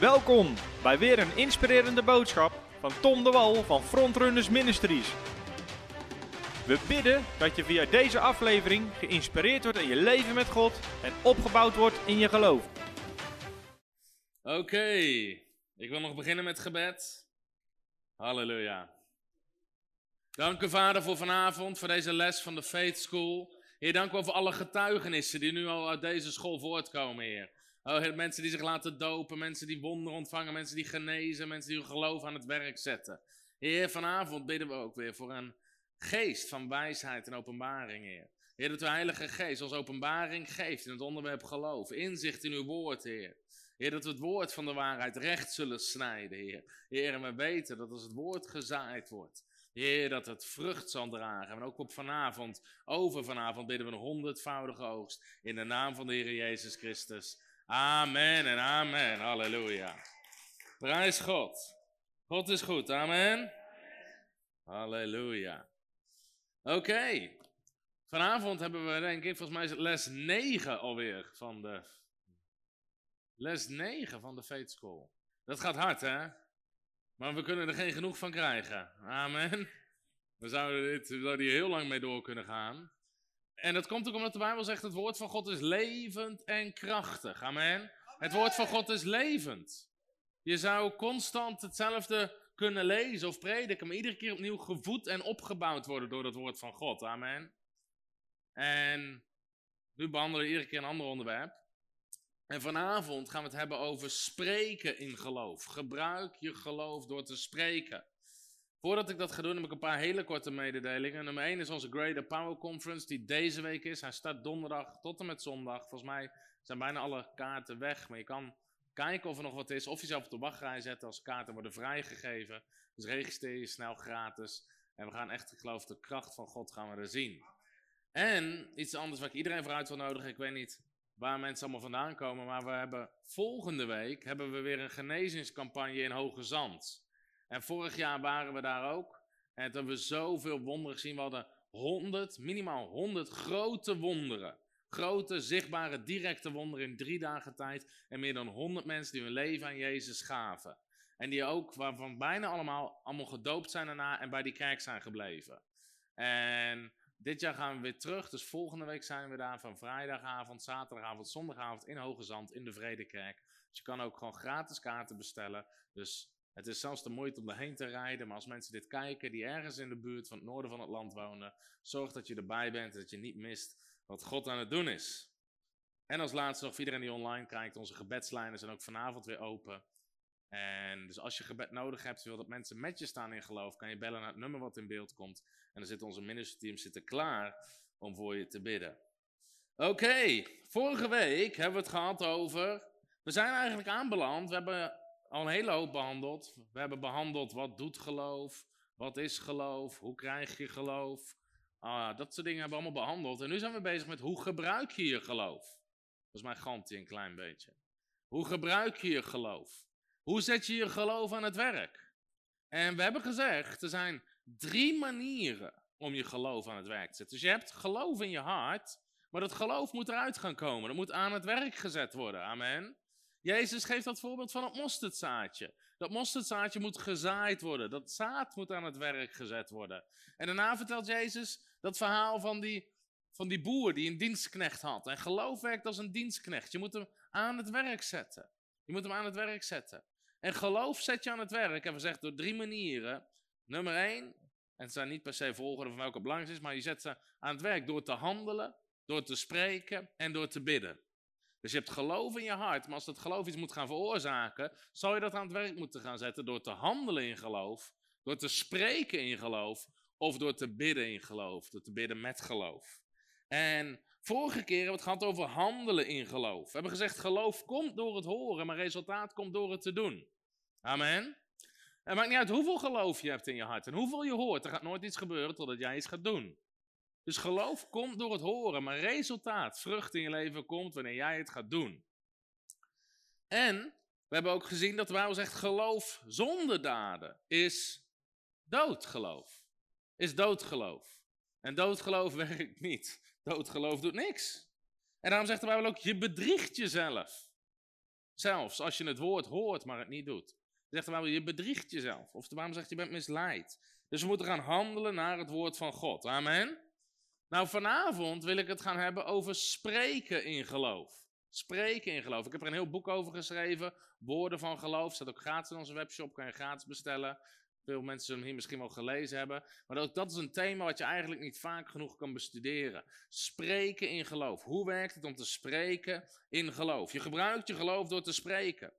Welkom bij weer een inspirerende boodschap van Tom de Wal van Frontrunners Ministries. We bidden dat je via deze aflevering geïnspireerd wordt in je leven met God en opgebouwd wordt in je geloof. Oké, ik wil nog beginnen met gebed. Halleluja. Dank u Vader voor vanavond, voor deze les van de Faith School. Heer, dank u voor alle getuigenissen die nu al uit deze school voortkomen, Heer. Oh, mensen die zich laten dopen, mensen die wonderen ontvangen, mensen die genezen, mensen die hun geloof aan het werk zetten. Heer, vanavond bidden we ook weer voor een geest van wijsheid en openbaring, Heer. Heer, dat uw Heilige Geest ons openbaring geeft in het onderwerp geloof, inzicht in uw woord, Heer. Heer, dat we het woord van de waarheid recht zullen snijden, Heer. Heer, en we weten dat als het woord gezaaid wordt, Heer, dat het vrucht zal dragen. En ook op vanavond, over vanavond, bidden we een honderdvoudige oogst. In de naam van de Heer Jezus Christus. Amen en amen. Halleluja. Prijs God. God is goed. Amen. Halleluja. Oké. Vanavond hebben we, denk ik, volgens mij is het les 9 alweer van de. Les 9 van de Faith School. Dat gaat hard, hè? Maar we kunnen er geen genoeg van krijgen. Amen. We zouden, dit, we zouden hier heel lang mee door kunnen gaan. En dat komt ook omdat de Bijbel zegt: het woord van God is levend en krachtig. Amen. Het woord van God is levend. Je zou constant hetzelfde kunnen lezen of prediken, maar iedere keer opnieuw gevoed en opgebouwd worden door het woord van God. Amen. En nu behandelen we iedere keer een ander onderwerp. En vanavond gaan we het hebben over spreken in geloof. Gebruik je geloof door te spreken. Voordat ik dat ga doen, heb ik een paar hele korte mededelingen. Nummer 1 is onze Greater Power Conference, die deze week is. Hij start donderdag tot en met zondag. Volgens mij zijn bijna alle kaarten weg, maar je kan kijken of er nog wat is. Of jezelf op de wachtrij zetten als kaarten worden vrijgegeven. Dus registreer je snel gratis. En we gaan echt, ik geloof, de kracht van God gaan we er zien. En iets anders waar ik iedereen voor uit wil nodigen. Ik weet niet waar mensen allemaal vandaan komen. Maar we hebben volgende week hebben we weer een genezingscampagne in Hoge Zand. En vorig jaar waren we daar ook. En toen hebben we zoveel wonderen gezien. We hadden 100, minimaal 100 grote wonderen. Grote, zichtbare, directe wonderen in drie dagen tijd. En meer dan 100 mensen die hun leven aan Jezus gaven. En die ook, waarvan bijna allemaal, allemaal gedoopt zijn daarna en bij die kerk zijn gebleven. En dit jaar gaan we weer terug. Dus volgende week zijn we daar van vrijdagavond, zaterdagavond, zondagavond in Hoge Zand in de Vredekerk. Dus je kan ook gewoon gratis kaarten bestellen. Dus het is zelfs de moeite om erheen te rijden. Maar als mensen dit kijken die ergens in de buurt van het noorden van het land wonen, zorg dat je erbij bent, dat je niet mist wat God aan het doen is. En als laatste nog voor iedereen die online kijkt, onze gebedslijnen zijn ook vanavond weer open. En dus als je gebed nodig hebt, wil dat mensen met je staan in geloof, kan je bellen naar het nummer wat in beeld komt. En dan zit onze ministerteam zitten klaar om voor je te bidden. Oké, vorige week hebben we het gehad over. We zijn eigenlijk aanbeland. We hebben al een hele hoop behandeld. We hebben behandeld wat doet geloof, wat is geloof, hoe krijg je geloof. Ah, dat soort dingen hebben we allemaal behandeld. En nu zijn we bezig met hoe gebruik je je geloof. Volgens mij gant hij een klein beetje. Hoe gebruik je je geloof? Hoe zet je je geloof aan het werk? En we hebben gezegd, er zijn drie manieren om je geloof aan het werk te zetten. Dus je hebt geloof in je hart, maar dat geloof moet eruit gaan komen. Dat moet aan het werk gezet worden. Amen. Jezus geeft dat voorbeeld van het mosterdzaadje. Dat mosterdzaadje moet gezaaid worden. Dat zaad moet aan het werk gezet worden. En daarna vertelt Jezus dat verhaal van die, van die boer die een dienstknecht had. En geloof werkt als een dienstknecht. Je moet hem aan het werk zetten. Je moet hem aan het werk zetten. En geloof zet je aan het werk. En we zeggen door drie manieren. Nummer één, en het zijn niet per se volgorde van welke belangrijk is, maar je zet ze aan het werk door te handelen, door te spreken en door te bidden. Dus je hebt geloof in je hart, maar als dat geloof iets moet gaan veroorzaken, zal je dat aan het werk moeten gaan zetten door te handelen in geloof, door te spreken in geloof of door te bidden in geloof, door te bidden met geloof. En vorige keer hebben we het gehad over handelen in geloof. We hebben gezegd geloof komt door het horen, maar resultaat komt door het te doen. Amen. Het maakt niet uit hoeveel geloof je hebt in je hart en hoeveel je hoort. Er gaat nooit iets gebeuren totdat jij iets gaat doen. Dus geloof komt door het horen, maar resultaat, vrucht in je leven komt wanneer jij het gaat doen. En we hebben ook gezien dat de Bijbel zegt: geloof zonder daden is doodgeloof. Is doodgeloof. En doodgeloof werkt niet. Doodgeloof doet niks. En daarom zegt de Bijbel ook: je bedriegt jezelf. Zelfs als je het woord hoort, maar het niet doet. Zegt de Bijbel, je bedriegt jezelf. Of de Bijbel zegt, je bent misleid. Dus we moeten gaan handelen naar het woord van God. Amen. Nou, vanavond wil ik het gaan hebben over spreken in geloof. Spreken in geloof. Ik heb er een heel boek over geschreven. Woorden van geloof. Staat ook gratis in onze webshop. Kan je gratis bestellen. Veel mensen zullen hem hier misschien wel gelezen hebben. Maar ook dat is een thema wat je eigenlijk niet vaak genoeg kan bestuderen. Spreken in geloof. Hoe werkt het om te spreken in geloof? Je gebruikt je geloof door te spreken.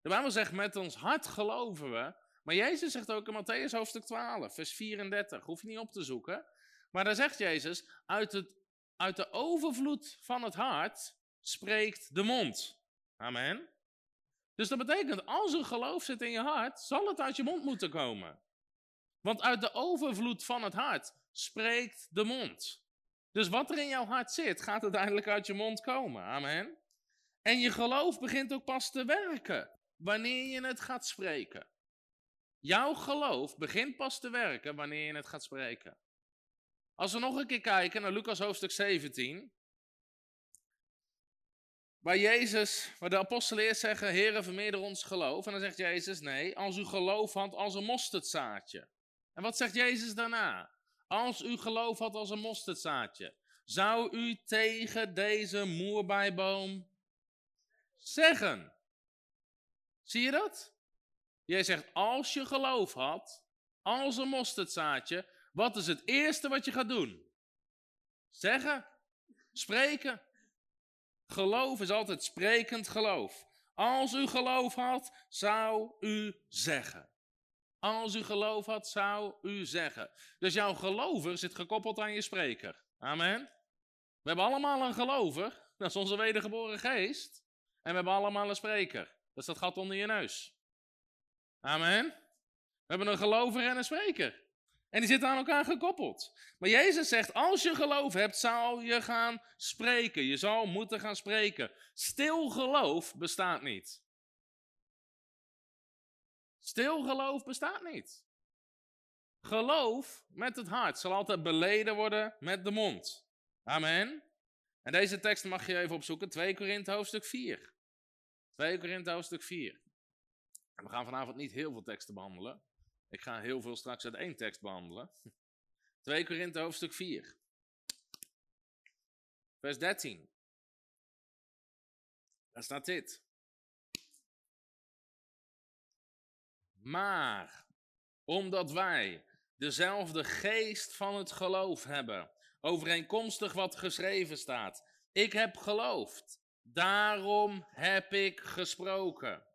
De Bijbel zegt met ons hart geloven we. Maar Jezus zegt ook in Matthäus hoofdstuk 12, vers 34. Hoef je niet op te zoeken. Maar daar zegt Jezus, uit, het, uit de overvloed van het hart spreekt de mond. Amen. Dus dat betekent, als er geloof zit in je hart, zal het uit je mond moeten komen. Want uit de overvloed van het hart spreekt de mond. Dus wat er in jouw hart zit, gaat uiteindelijk uit je mond komen. Amen. En je geloof begint ook pas te werken wanneer je het gaat spreken. Jouw geloof begint pas te werken wanneer je het gaat spreken. Als we nog een keer kijken naar Lucas hoofdstuk 17. Waar Jezus, waar de apostelen eerst zeggen, Heere, vermeerder ons geloof. En dan zegt Jezus, nee, als u geloof had als een mosterdzaadje. En wat zegt Jezus daarna? Als u geloof had als een mosterdzaadje, zou u tegen deze moerbijboom zeggen. Zie je dat? Jij zegt, als je geloof had, als een mosterdzaadje, wat is het eerste wat je gaat doen? Zeggen, spreken. Geloof is altijd sprekend geloof. Als u geloof had, zou u zeggen. Als u geloof had, zou u zeggen. Dus jouw gelover zit gekoppeld aan je spreker. Amen. We hebben allemaal een gelover, dat is onze wedergeboren geest. En we hebben allemaal een spreker, dat is dat gat onder je neus. Amen. We hebben een gelover en een spreker. En die zitten aan elkaar gekoppeld. Maar Jezus zegt, als je geloof hebt, zal je gaan spreken. Je zal moeten gaan spreken. Stil geloof bestaat niet. Stil geloof bestaat niet. Geloof met het hart zal altijd beleden worden met de mond. Amen. En deze tekst mag je even opzoeken. 2 Korinthe hoofdstuk 4. 2 Korinthe hoofdstuk 4. En we gaan vanavond niet heel veel teksten behandelen. Ik ga heel veel straks uit één tekst behandelen. 2 Korinthe hoofdstuk 4. Vers 13. Daar staat dit. Maar omdat wij dezelfde geest van het geloof hebben, overeenkomstig wat geschreven staat. Ik heb geloofd, daarom heb ik gesproken.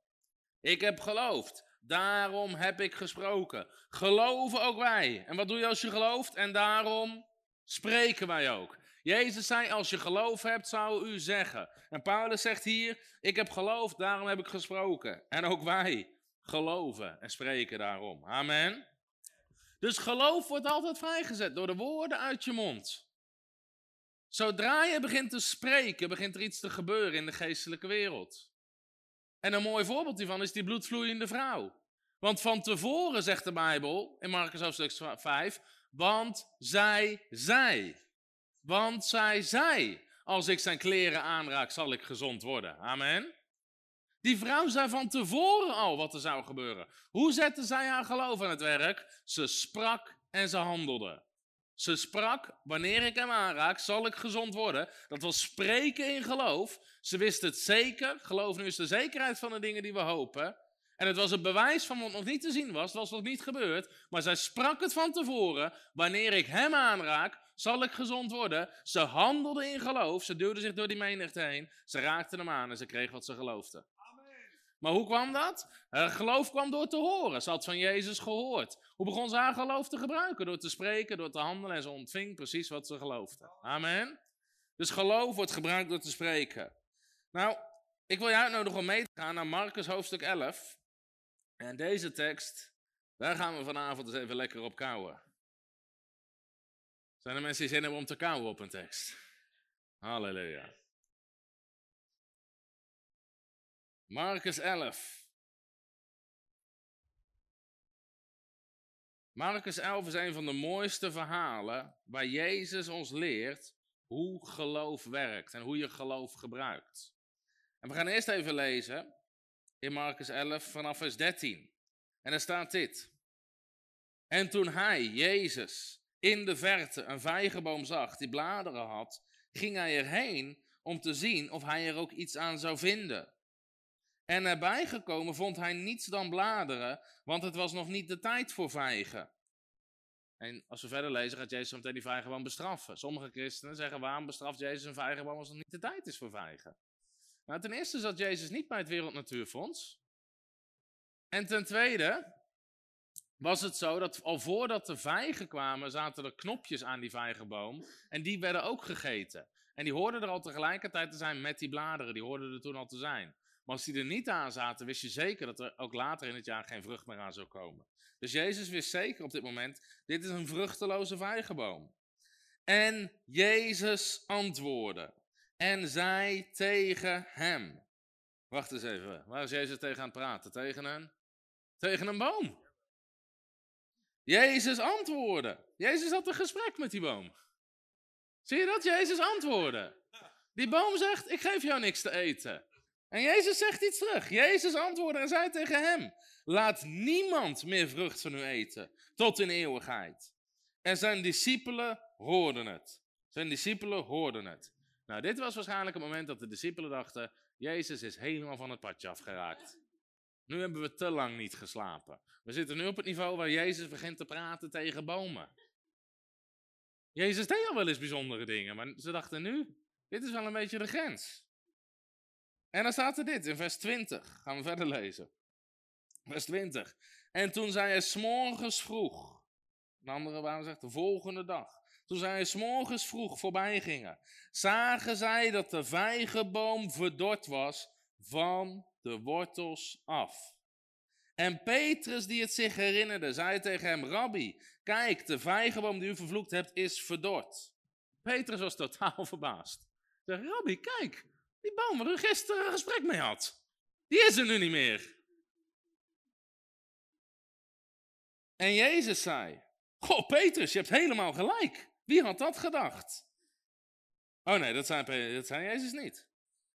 Ik heb geloofd, Daarom heb ik gesproken. Geloven ook wij. En wat doe je als je gelooft? En daarom spreken wij ook. Jezus zei, als je geloof hebt, zou u zeggen. En Paulus zegt hier, ik heb geloofd, daarom heb ik gesproken. En ook wij geloven en spreken daarom. Amen. Dus geloof wordt altijd vrijgezet door de woorden uit je mond. Zodra je begint te spreken, begint er iets te gebeuren in de geestelijke wereld. En een mooi voorbeeld hiervan is die bloedvloeiende vrouw. Want van tevoren zegt de Bijbel in Marcus hoofdstuk 5, want zij zei. Want zij zei, als ik zijn kleren aanraak, zal ik gezond worden. Amen. Die vrouw zei van tevoren al wat er zou gebeuren. Hoe zette zij haar geloof aan het werk? Ze sprak en ze handelde. Ze sprak, wanneer ik hem aanraak, zal ik gezond worden. Dat was spreken in geloof. Ze wist het zeker. Geloof nu is de zekerheid van de dingen die we hopen. En het was een bewijs van wat nog niet te zien was. Het was nog niet gebeurd. Maar zij sprak het van tevoren. Wanneer ik hem aanraak, zal ik gezond worden. Ze handelde in geloof. Ze duwde zich door die menigte heen. Ze raakte hem aan en ze kreeg wat ze geloofde. Maar hoe kwam dat? Haar geloof kwam door te horen. Ze had van Jezus gehoord. Hoe begon ze haar geloof te gebruiken? Door te spreken, door te handelen en ze ontving precies wat ze geloofde. Amen. Dus geloof wordt gebruikt door te spreken. Nou, ik wil je uitnodigen om mee te gaan naar Marcus hoofdstuk 11. En deze tekst, daar gaan we vanavond eens even lekker op kouwen. Zijn er mensen die zin hebben om te kouwen op een tekst? Halleluja. Marcus 11. Marcus 11 is een van de mooiste verhalen waar Jezus ons leert hoe geloof werkt en hoe je geloof gebruikt. En we gaan eerst even lezen in Marcus 11 vanaf vers 13. En daar staat dit. En toen hij, Jezus, in de verte een vijgenboom zag die bladeren had, ging hij erheen om te zien of hij er ook iets aan zou vinden. En nabij gekomen vond hij niets dan bladeren, want het was nog niet de tijd voor vijgen. En als we verder lezen, gaat Jezus meteen die vijgenboom bestraffen. Sommige christenen zeggen, waarom bestraft Jezus een vijgenboom als het nog niet de tijd is voor vijgen? Nou, ten eerste zat Jezus niet bij het Wereld Natuurfonds. En ten tweede was het zo dat al voordat de vijgen kwamen, zaten er knopjes aan die vijgenboom. En die werden ook gegeten. En die hoorden er al tegelijkertijd te zijn met die bladeren. Die hoorden er toen al te zijn. Maar als die er niet aan zaten, wist je zeker dat er ook later in het jaar geen vrucht meer aan zou komen. Dus Jezus wist zeker op dit moment, dit is een vruchteloze vijgenboom. En Jezus antwoordde en zei tegen hem. Wacht eens even, waar is Jezus tegen aan het praten? Tegen een? Tegen een boom. Jezus antwoordde. Jezus had een gesprek met die boom. Zie je dat? Jezus antwoordde. Die boom zegt, ik geef jou niks te eten. En Jezus zegt iets terug. Jezus antwoordde en zei tegen hem, laat niemand meer vrucht van u eten, tot in eeuwigheid. En zijn discipelen hoorden het. Zijn discipelen hoorden het. Nou, dit was waarschijnlijk het moment dat de discipelen dachten, Jezus is helemaal van het padje afgeraakt. Nu hebben we te lang niet geslapen. We zitten nu op het niveau waar Jezus begint te praten tegen bomen. Jezus deed al wel eens bijzondere dingen, maar ze dachten nu, dit is wel een beetje de grens. En dan staat er dit in vers 20. Gaan we verder lezen. Vers 20. En toen zij er s'morgens vroeg, een andere waarom zegt de volgende dag. Toen zij s'morgens vroeg voorbij gingen, zagen zij dat de vijgenboom verdord was van de wortels af. En Petrus, die het zich herinnerde, zei tegen hem: Rabbi, kijk, de vijgenboom die u vervloekt hebt, is verdord. Petrus was totaal verbaasd. Hij zei: Rabbi, kijk, die boom waar u gisteren een gesprek mee had, die is er nu niet meer. En Jezus zei: Goh, Petrus, je hebt helemaal gelijk. Wie had dat gedacht? Oh nee, dat zei, dat zei Jezus niet.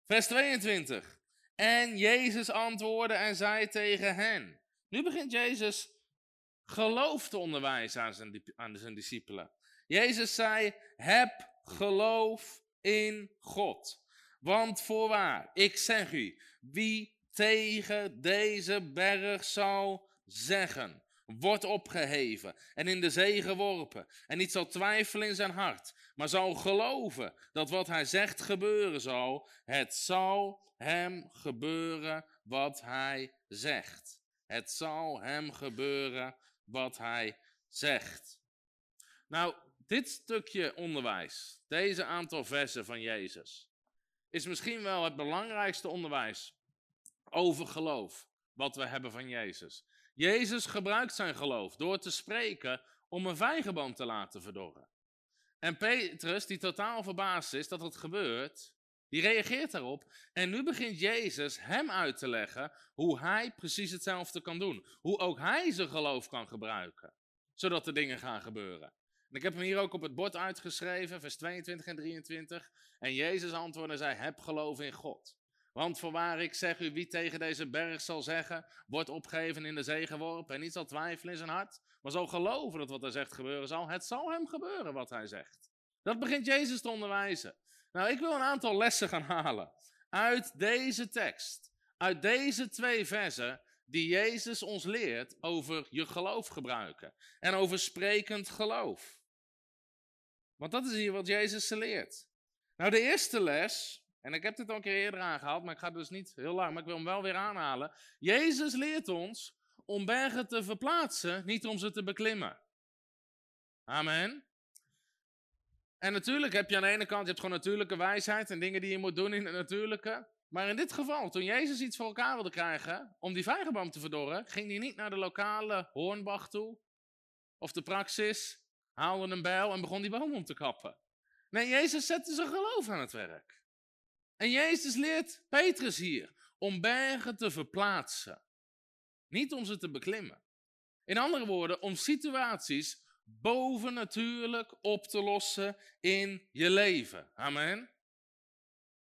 Vers 22. En Jezus antwoordde en zei tegen hen. Nu begint Jezus geloof te onderwijzen aan zijn, aan zijn discipelen. Jezus zei, heb geloof in God. Want voorwaar, ik zeg u, wie tegen deze berg zal zeggen, wordt opgeheven en in de zee geworpen, en niet zal twijfelen in zijn hart, maar zal geloven dat wat hij zegt gebeuren zal, het zal hem gebeuren wat hij zegt. Het zal hem gebeuren wat hij zegt. Nou, dit stukje onderwijs, deze aantal versen van Jezus, is misschien wel het belangrijkste onderwijs over geloof wat we hebben van Jezus. Jezus gebruikt zijn geloof door te spreken om een vijgenboom te laten verdorren. En Petrus, die totaal verbaasd is dat het gebeurt, die reageert daarop. En nu begint Jezus hem uit te leggen hoe hij precies hetzelfde kan doen. Hoe ook hij zijn geloof kan gebruiken, zodat de dingen gaan gebeuren. Ik heb hem hier ook op het bord uitgeschreven, vers 22 en 23. En Jezus antwoordde en zei, heb geloof in God. Want voorwaar ik zeg u, wie tegen deze berg zal zeggen, wordt opgegeven in de zee geworpen en niet zal twijfelen in zijn hart, maar zal geloven dat wat hij zegt gebeuren zal, het zal hem gebeuren wat hij zegt. Dat begint Jezus te onderwijzen. Nou, ik wil een aantal lessen gaan halen uit deze tekst, uit deze twee versen die Jezus ons leert over je geloof gebruiken en over sprekend geloof. Want dat is hier wat Jezus ze leert. Nou, de eerste les en ik heb dit al een keer eerder aangehaald, maar ik ga dus niet heel lang, maar ik wil hem wel weer aanhalen. Jezus leert ons om bergen te verplaatsen, niet om ze te beklimmen. Amen. En natuurlijk heb je aan de ene kant, je hebt gewoon natuurlijke wijsheid en dingen die je moet doen in het natuurlijke. Maar in dit geval, toen Jezus iets voor elkaar wilde krijgen om die vijgenboom te verdorren, ging hij niet naar de lokale hoornbach toe of de praxis, haalde een bijl en begon die boom om te kappen. Nee, Jezus zette zijn geloof aan het werk. En Jezus leert Petrus hier om bergen te verplaatsen. Niet om ze te beklimmen. In andere woorden, om situaties bovennatuurlijk op te lossen in je leven. Amen.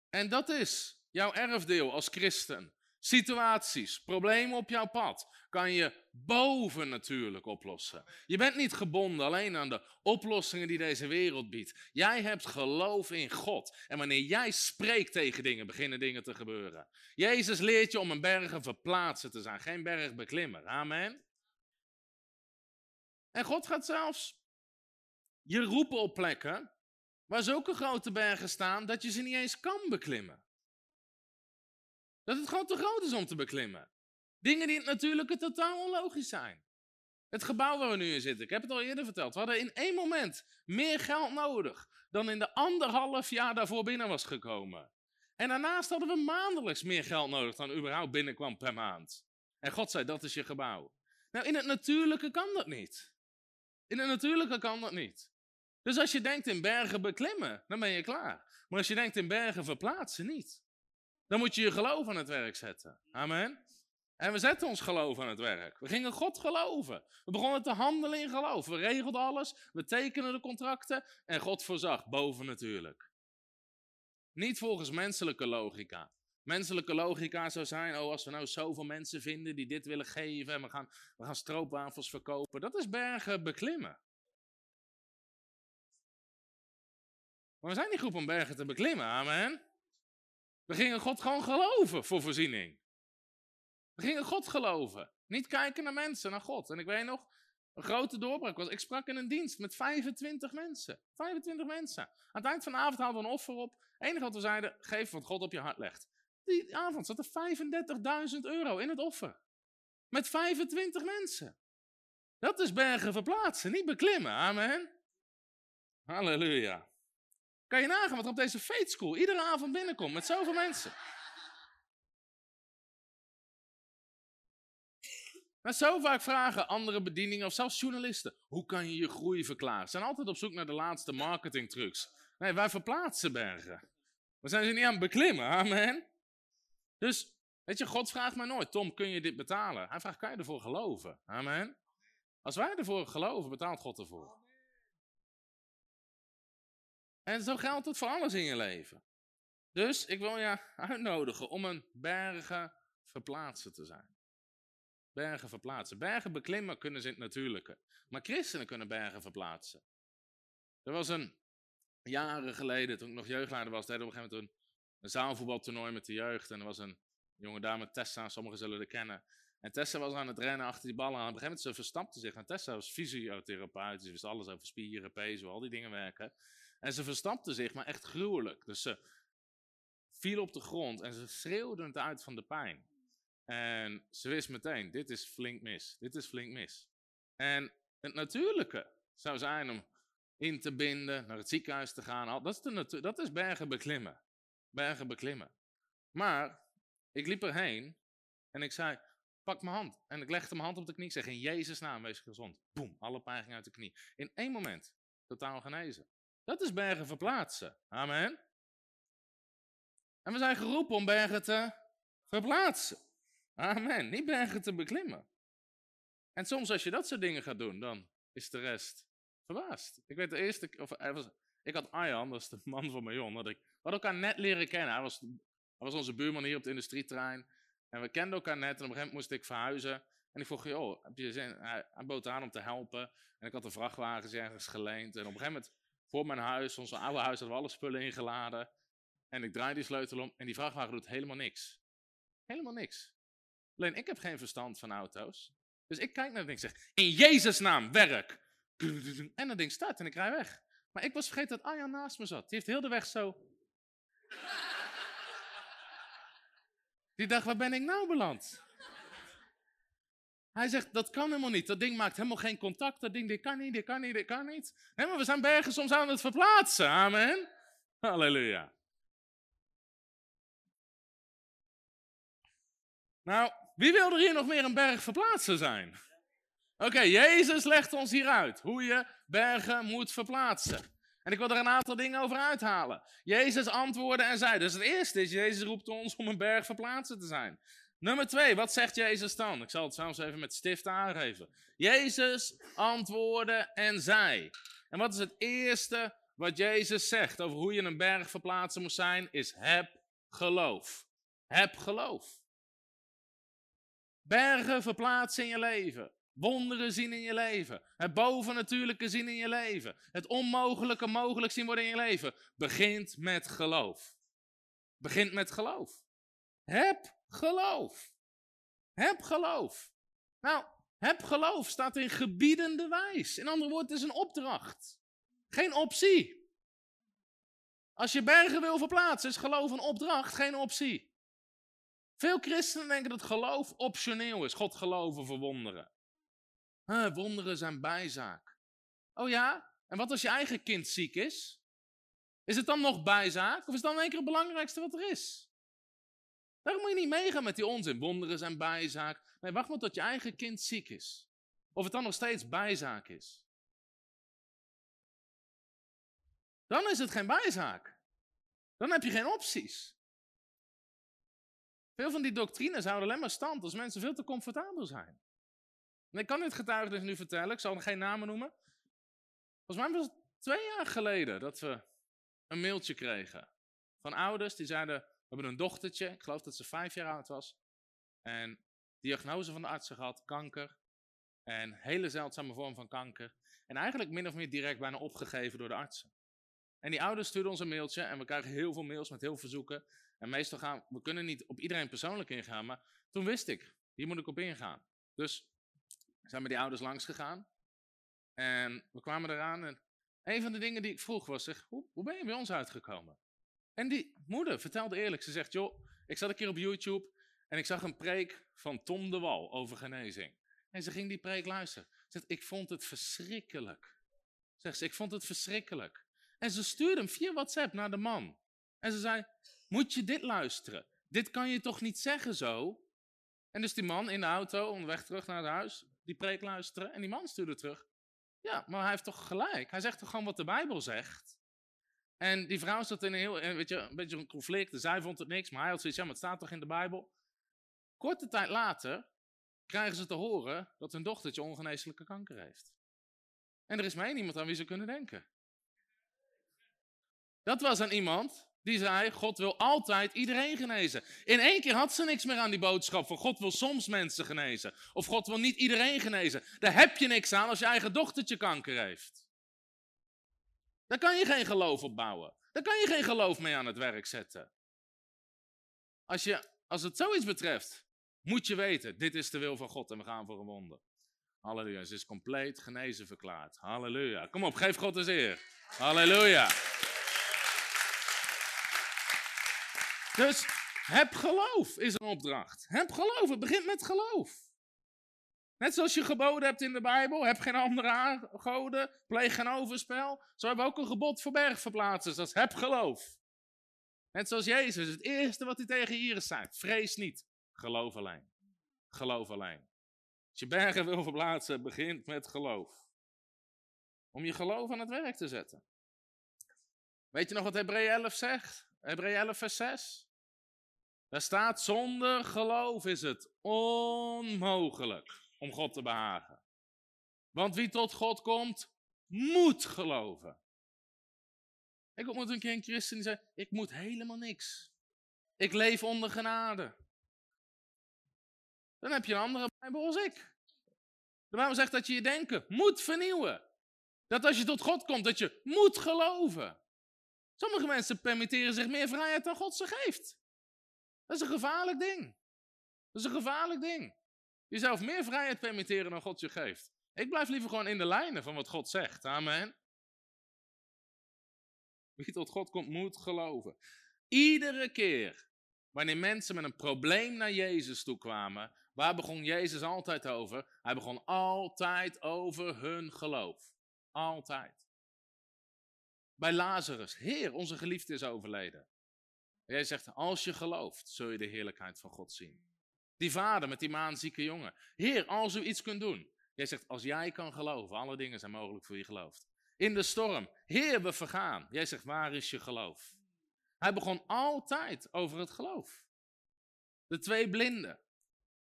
En dat is jouw erfdeel als christen. Situaties, problemen op jouw pad, kan je boven natuurlijk oplossen. Je bent niet gebonden alleen aan de oplossingen die deze wereld biedt. Jij hebt geloof in God. En wanneer jij spreekt tegen dingen, beginnen dingen te gebeuren. Jezus leert je om een bergen verplaatsen te zijn, geen bergbeklimmer. Amen. En God gaat zelfs je roepen op plekken waar zulke grote bergen staan dat je ze niet eens kan beklimmen. Dat het gewoon te groot is om te beklimmen. Dingen die in het natuurlijke totaal onlogisch zijn. Het gebouw waar we nu in zitten, ik heb het al eerder verteld, we hadden in één moment meer geld nodig dan in de anderhalf jaar daarvoor binnen was gekomen. En daarnaast hadden we maandelijks meer geld nodig dan überhaupt binnenkwam per maand. En God zei, dat is je gebouw. Nou, in het natuurlijke kan dat niet. In het natuurlijke kan dat niet. Dus als je denkt in bergen beklimmen, dan ben je klaar. Maar als je denkt in bergen verplaatsen, niet. Dan moet je je geloof aan het werk zetten. Amen. En we zetten ons geloof aan het werk. We gingen God geloven. We begonnen te handelen in geloof. We regelden alles. We tekenden de contracten. En God voorzag, boven natuurlijk. Niet volgens menselijke logica. Menselijke logica zou zijn, oh als we nou zoveel mensen vinden die dit willen geven en we gaan, we gaan stroopwafels verkopen. Dat is bergen beklimmen. Maar we zijn niet groep om bergen te beklimmen, amen. We gingen God gewoon geloven voor voorziening. We gingen God geloven. Niet kijken naar mensen, naar God. En ik weet nog, een grote doorbraak was, ik sprak in een dienst met 25 mensen. 25 mensen. Aan het eind van de avond haalden we een offer op. Het enige wat we zeiden, geef wat God op je hart legt. Die avond zat er 35.000 euro in het offer. Met 25 mensen. Dat is bergen verplaatsen, niet beklimmen. Amen. Halleluja. Kan je nagaan wat er op deze faith school iedere avond binnenkomt met zoveel mensen. Maar zo vaak vragen andere bedieningen of zelfs journalisten: hoe kan je je groei verklaren? Ze zijn altijd op zoek naar de laatste marketingtrucs. Nee, wij verplaatsen bergen. We zijn ze niet aan het beklimmen, amen. Dus, weet je, God vraagt mij nooit: Tom, kun je dit betalen? Hij vraagt: kan je ervoor geloven? Amen. Als wij ervoor geloven, betaalt God ervoor. En zo geldt het voor alles in je leven. Dus ik wil je uitnodigen om een bergen verplaatsen te zijn. Bergen verplaatsen. Bergen beklimmen kunnen ze in het natuurlijke. Maar christenen kunnen bergen verplaatsen. Er was een, jaren geleden, toen ik nog jeugdleider was, we op een gegeven moment een, een zaalvoetbaltoernooi met de jeugd. En er was een jonge dame, Tessa, sommigen zullen haar kennen. En Tessa was aan het rennen achter die ballen. En op een gegeven moment ze verstapte zich. En Tessa was fysiotherapeut, dus wist alles over spieren, pezen, al die dingen werken. En ze verstapte zich, maar echt gruwelijk. Dus ze viel op de grond en ze schreeuwde het uit van de pijn. En ze wist meteen, dit is flink mis. Dit is flink mis. En het natuurlijke zou zijn om in te binden, naar het ziekenhuis te gaan. Dat is, de dat is bergen beklimmen. Bergen beklimmen. Maar ik liep erheen en ik zei, pak mijn hand. En ik legde mijn hand op de knie. Ik zeg, in Jezus naam, wees gezond. Boem, alle pijn ging uit de knie. In één moment, totaal genezen. Dat is bergen verplaatsen. Amen. En we zijn geroepen om bergen te verplaatsen. Amen. Niet bergen te beklimmen. En soms als je dat soort dingen gaat doen, dan is de rest verbaasd. Ik weet de eerste, of ik had Arjan, dat is de man van mijn jongen, ik, we hadden elkaar net leren kennen. Hij was, was onze buurman hier op het industrieterrein. En we kenden elkaar net en op een gegeven moment moest ik verhuizen. En ik vroeg, joh, heb je zin? Hij bood aan om te helpen. En ik had een vrachtwagen ergens geleend. En op een gegeven moment voor mijn huis, ons oude huis, hadden we alle spullen ingeladen. En ik draai die sleutel om en die vrachtwagen doet helemaal niks. Helemaal niks. Alleen ik heb geen verstand van auto's. Dus ik kijk naar het ding en zeg, in Jezus naam, werk. En dat ding start en ik rij weg. Maar ik was vergeten dat Arjan naast me zat. Die heeft heel de weg zo... Die dacht, waar ben ik nou beland? Hij zegt, dat kan helemaal niet. Dat ding maakt helemaal geen contact. Dat ding, dit kan niet, dit kan niet, dit kan niet. Maar we zijn bergen soms aan het verplaatsen. Amen. Halleluja. Nou, wie wil er hier nog meer een berg verplaatsen zijn? Oké, Jezus legt ons hier uit hoe je bergen moet verplaatsen. En ik wil er een aantal dingen over uithalen. Jezus antwoordde en zei. Dus het eerste is, Jezus roept ons om een berg verplaatsen te zijn. Nummer twee, wat zegt Jezus dan? Ik zal het zelfs even met stift aangeven. Jezus antwoordde en zei. En wat is het eerste wat Jezus zegt over hoe je een berg verplaatsen moet zijn? Is heb geloof. Heb geloof. bergen verplaatsen in je leven. Wonderen zien in je leven. Het bovennatuurlijke zien in je leven. Het onmogelijke mogelijk zien worden in je leven. Begint met geloof. Begint met geloof. Heb geloof. Heb geloof. Nou, heb geloof staat in gebiedende wijs. In andere woorden, het is een opdracht. Geen optie. Als je bergen wil verplaatsen, is geloof een opdracht, geen optie. Veel christenen denken dat geloof optioneel is. God geloven voor wonderen. Wonderen zijn bijzaak. Oh ja? En wat als je eigen kind ziek is? Is het dan nog bijzaak? Of is het dan één keer het belangrijkste wat er is? Daarom moet je niet meegaan met die onzin. Wonderen zijn bijzaak. Nee, wacht maar tot je eigen kind ziek is. Of het dan nog steeds bijzaak is. Dan is het geen bijzaak. Dan heb je geen opties. Veel van die doctrines houden alleen maar stand als mensen veel te comfortabel zijn. En ik kan dit getuigenis nu vertellen, ik zal geen namen noemen. Volgens mij was het twee jaar geleden dat we een mailtje kregen van ouders die zeiden, hebben een dochtertje, ik geloof dat ze vijf jaar oud was. En diagnose van de artsen gehad, kanker. En hele zeldzame vorm van kanker. En eigenlijk min of meer direct bijna opgegeven door de artsen. En die ouders stuurden ons een mailtje en we krijgen heel veel mails met heel veel verzoeken. En meestal gaan we kunnen niet op iedereen persoonlijk ingaan, maar toen wist ik, hier moet ik op ingaan. Dus zijn met die ouders langs gegaan. En we kwamen eraan en een van de dingen die ik vroeg was, zeg, hoe, hoe ben je bij ons uitgekomen? En die moeder vertelde eerlijk, ze zegt, joh, ik zat een keer op YouTube en ik zag een preek van Tom de Wal over genezing. En ze ging die preek luisteren. Ze zegt, ik vond het verschrikkelijk. Zegt ze, ik vond het verschrikkelijk. En ze stuurde hem via WhatsApp naar de man. En ze zei, moet je dit luisteren? Dit kan je toch niet zeggen zo? En dus die man in de auto, onderweg terug naar het huis, die preek luisteren. En die man stuurde terug. Ja, maar hij heeft toch gelijk? Hij zegt toch gewoon wat de Bijbel zegt? En die vrouw zat in een, heel, weet je, een beetje een conflict. Dus zij vond het niks, maar hij had zoiets, ja, maar het staat toch in de Bijbel? Korte tijd later krijgen ze te horen dat hun dochtertje ongeneeslijke kanker heeft. En er is maar één iemand aan wie ze kunnen denken. Dat was aan iemand die zei, God wil altijd iedereen genezen. In één keer had ze niks meer aan die boodschap van God wil soms mensen genezen. Of God wil niet iedereen genezen. Daar heb je niks aan als je eigen dochtertje kanker heeft. Daar kan je geen geloof op bouwen. Daar kan je geen geloof mee aan het werk zetten. Als, je, als het zoiets betreft, moet je weten, dit is de wil van God en we gaan voor een wonder. Halleluja, ze is compleet genezen verklaard. Halleluja. Kom op, geef God eens eer. Halleluja. Dus heb geloof is een opdracht. Heb geloof, het begint met geloof. Net zoals je geboden hebt in de Bijbel, heb geen andere goden, pleeg geen overspel. Zo hebben we ook een gebod voor bergverplaatsers, dat is heb geloof. Net zoals Jezus, het eerste wat hij tegen Iris zei, vrees niet, geloof alleen. Geloof alleen. Als je bergen wil verplaatsen, begint met geloof. Om je geloof aan het werk te zetten. Weet je nog wat Hebreeën 11 zegt? Hebreeën 11 vers 6. Daar staat, zonder geloof is het onmogelijk om God te behagen. Want wie tot God komt, moet geloven. Ik ontmoet een keer een christen die zei, ik moet helemaal niks. Ik leef onder genade. Dan heb je een andere Bijbel als ik. De Bijbel zegt dat je je denken moet vernieuwen. Dat als je tot God komt, dat je moet geloven. Sommige mensen permitteren zich meer vrijheid dan God ze geeft. Dat is een gevaarlijk ding. Dat is een gevaarlijk ding. Jezelf meer vrijheid permitteren dan God je geeft. Ik blijf liever gewoon in de lijnen van wat God zegt. Amen. Wie tot God komt, moet geloven. Iedere keer wanneer mensen met een probleem naar Jezus toe kwamen, waar begon Jezus altijd over? Hij begon altijd over hun geloof. Altijd bij Lazarus. Heer, onze geliefde is overleden. En jij zegt, als je gelooft, zul je de heerlijkheid van God zien. Die vader met die maanzieke jongen. Heer, als u iets kunt doen. Jij zegt, als jij kan geloven, alle dingen zijn mogelijk voor je gelooft. In de storm, Heer, we vergaan. Jij zegt, waar is je geloof? Hij begon altijd over het geloof. De twee blinden.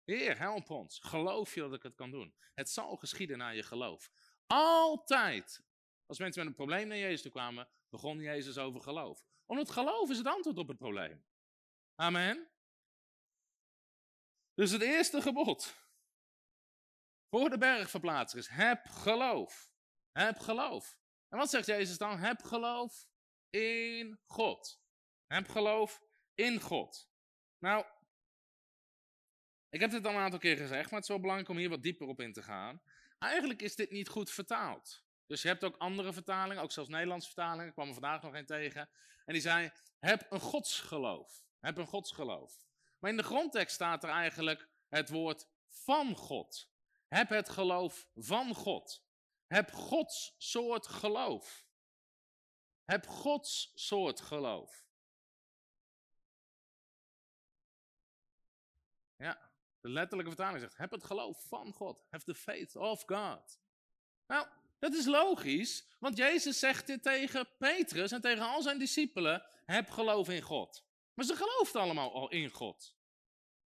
Heer, help ons. Geloof je dat ik het kan doen? Het zal geschieden naar je geloof. Altijd als mensen met een probleem naar Jezus toe kwamen, begon Jezus over geloof. Omdat geloof is het antwoord op het probleem. Amen. Dus het eerste gebod voor de bergverplaatser is: heb geloof. Heb geloof. En wat zegt Jezus dan? Heb geloof in God. Heb geloof in God. Nou, ik heb dit al een aantal keer gezegd, maar het is wel belangrijk om hier wat dieper op in te gaan. Eigenlijk is dit niet goed vertaald. Dus je hebt ook andere vertalingen, ook zelfs Nederlandse vertalingen. Ik kwam er vandaag nog een tegen. En die zei, heb een godsgeloof. Heb een godsgeloof. Maar in de grondtekst staat er eigenlijk het woord van God. Heb het geloof van God. Heb Gods soort geloof. Heb Gods soort geloof. Ja, de letterlijke vertaling zegt: heb het geloof van God. Have the faith of God. Nou, dat is logisch, want Jezus zegt dit tegen Petrus en tegen al zijn discipelen: heb geloof in God. Maar ze geloofden allemaal al in God.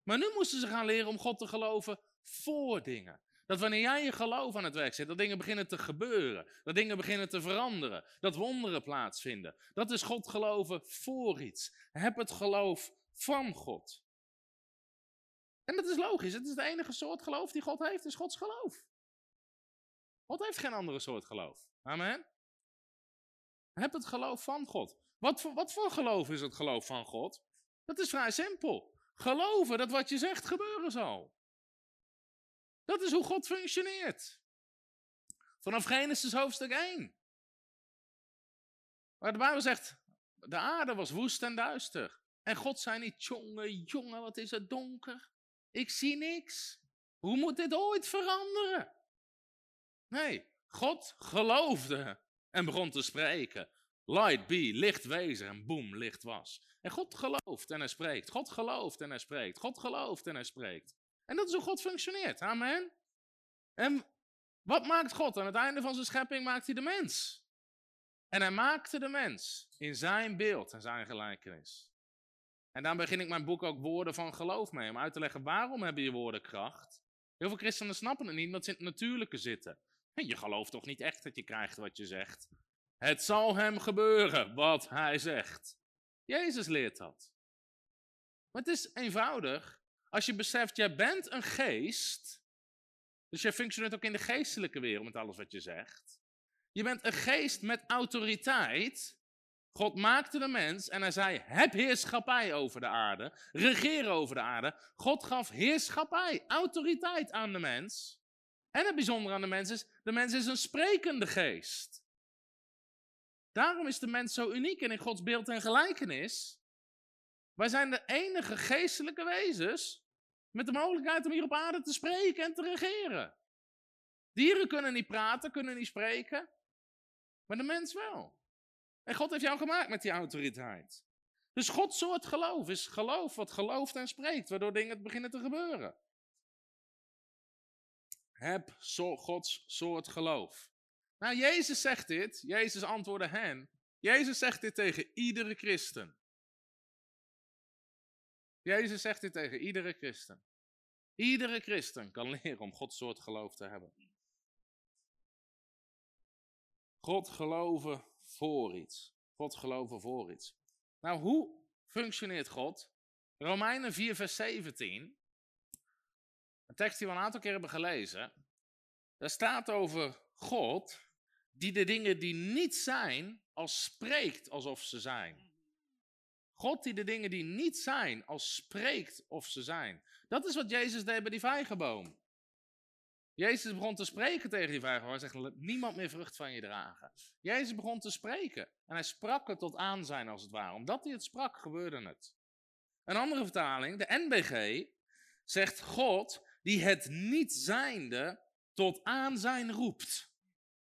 Maar nu moesten ze gaan leren om God te geloven voor dingen. Dat wanneer jij je geloof aan het werk zet, dat dingen beginnen te gebeuren. Dat dingen beginnen te veranderen. Dat wonderen plaatsvinden. Dat is God geloven voor iets. Heb het geloof van God. En dat is logisch. Het is de enige soort geloof die God heeft, is Gods geloof. God heeft geen andere soort geloof. Amen. Heb het geloof van God. Wat voor, wat voor geloof is het geloof van God? Dat is vrij simpel. Geloven dat wat je zegt gebeuren zal. Dat is hoe God functioneert. Vanaf Genesis hoofdstuk 1. Waar de Bijbel zegt, de aarde was woest en duister. En God zei niet, jongen, jongen, wat is het donker. Ik zie niks. Hoe moet dit ooit veranderen? Nee, God geloofde en begon te spreken. Light be, licht wezen en boem, licht was. En God gelooft en hij spreekt. God gelooft en hij spreekt. God gelooft en hij spreekt. En dat is hoe God functioneert. Amen. En wat maakt God? Aan het einde van zijn schepping maakt hij de mens. En hij maakte de mens in zijn beeld en zijn gelijkenis. En dan begin ik mijn boek ook woorden van geloof mee, om uit te leggen waarom hebben je woorden kracht. Heel veel christenen snappen het niet, omdat ze in het natuurlijke zitten. Je gelooft toch niet echt dat je krijgt wat je zegt? Het zal hem gebeuren wat hij zegt. Jezus leert dat. Maar het is eenvoudig. Als je beseft, jij bent een geest. Dus jij functioneert ook in de geestelijke wereld met alles wat je zegt. Je bent een geest met autoriteit. God maakte de mens en hij zei: heb heerschappij over de aarde, regeer over de aarde. God gaf heerschappij, autoriteit aan de mens. En het bijzondere aan de mens is: de mens is een sprekende geest. Daarom is de mens zo uniek en in Gods beeld en gelijkenis. Wij zijn de enige geestelijke wezens met de mogelijkheid om hier op aarde te spreken en te regeren. Dieren kunnen niet praten, kunnen niet spreken, maar de mens wel. En God heeft jou gemaakt met die autoriteit. Dus Gods soort geloof is geloof wat gelooft en spreekt, waardoor dingen beginnen te gebeuren. Heb Gods soort geloof. Nou, Jezus zegt dit, Jezus antwoordde hen. Jezus zegt dit tegen iedere christen. Jezus zegt dit tegen iedere christen. Iedere christen kan leren om Gods soort geloof te hebben. God geloven voor iets. God geloven voor iets. Nou, hoe functioneert God? Romeinen 4, vers 17. Een tekst die we een aantal keer hebben gelezen. Daar staat over God die de dingen die niet zijn, als spreekt alsof ze zijn. God die de dingen die niet zijn, als spreekt of ze zijn. Dat is wat Jezus deed bij die vijgenboom. Jezus begon te spreken tegen die vijgenboom. Hij zegt, niemand meer vrucht van je dragen. Jezus begon te spreken. En hij sprak het tot aanzijn als het ware. Omdat hij het sprak, gebeurde het. Een andere vertaling, de NBG, zegt God die het niet zijnde tot aanzijn roept.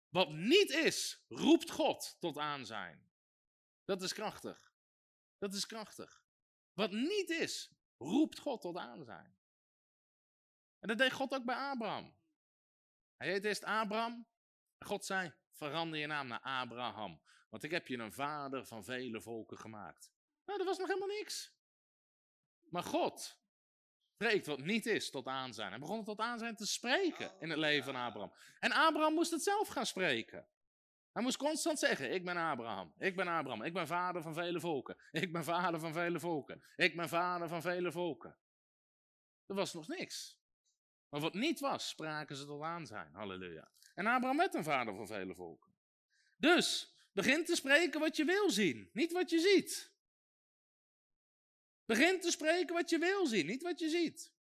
Wat niet is, roept God tot aanzijn. Dat is krachtig. Dat is krachtig. Wat niet is, roept God tot aanzijn. En dat deed God ook bij Abraham. Hij heet eerst Abraham. God zei, verander je naam naar Abraham. Want ik heb je een vader van vele volken gemaakt. Nou, dat was nog helemaal niks. Maar God spreekt wat niet is tot aanzijn. Hij begon tot aanzijn te spreken in het leven van Abraham. En Abraham moest het zelf gaan spreken. Hij moest constant zeggen, ik ben Abraham, ik ben Abraham, ik ben vader van vele volken, ik ben vader van vele volken, ik ben vader van vele volken. Er was nog niks. Maar wat niet was, spraken ze tot aan zijn. Halleluja. En Abraham werd een vader van vele volken. Dus, begin te spreken wat je wil zien, niet wat je ziet. Begin te spreken wat je wil zien, niet wat je ziet.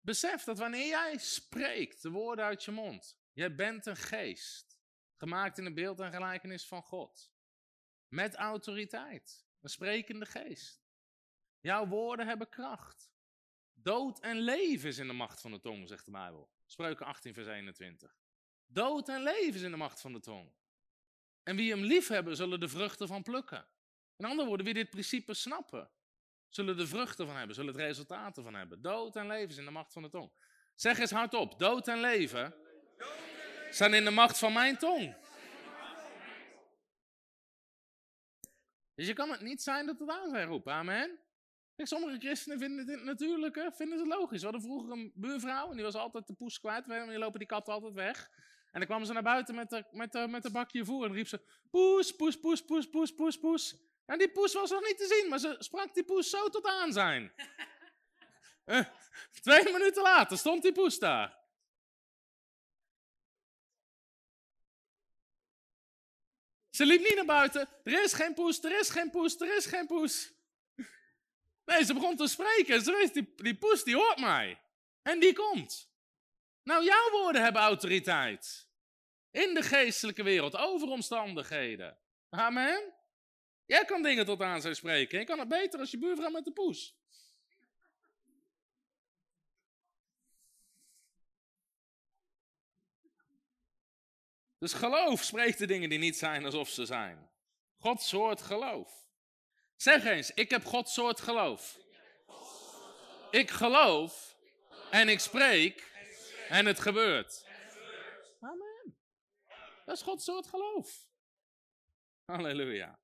Besef dat wanneer jij spreekt de woorden uit je mond, jij bent een geest, gemaakt in het beeld en gelijkenis van God. Met autoriteit, een sprekende geest. Jouw woorden hebben kracht. Dood en leven is in de macht van de tong, zegt de Bijbel. Spreuken 18, vers 21. Dood en leven is in de macht van de tong. En wie hem lief hebben, zullen de vruchten van plukken. In andere woorden, wie dit principe snappen, zullen de vruchten van hebben, zullen het resultaten van hebben. Dood en leven is in de macht van de tong. Zeg eens hardop, dood en leven zijn in de macht van mijn tong. Dus je kan het niet zijn dat het aan zijn roepen, amen. Sommige christenen vinden het natuurlijke, vinden het logisch. We hadden vroeger een buurvrouw en die was altijd de poes kwijt. En lopen die katten altijd weg. En dan kwam ze naar buiten met de, met de, met de bakje voer en riep ze... Poes, poes, poes, poes, poes, poes, poes. En die poes was nog niet te zien, maar ze sprak die poes zo tot aan zijn. Eh, twee minuten later stond die poes daar. Ze liep niet naar buiten. Er is geen poes, er is geen poes, er is geen poes. Nee, ze begon te spreken. Ze wist, die, die poes die hoort mij. En die komt. Nou, jouw woorden hebben autoriteit. In de geestelijke wereld, over omstandigheden. Amen. Jij kan dingen tot aan zijn spreken. Je kan het beter als je buurvrouw met de poes. Dus geloof spreekt de dingen die niet zijn alsof ze zijn. Gods soort geloof. Zeg eens, ik heb Gods soort geloof. Ik geloof en ik spreek en het gebeurt. Amen. Dat is Gods soort geloof. Halleluja.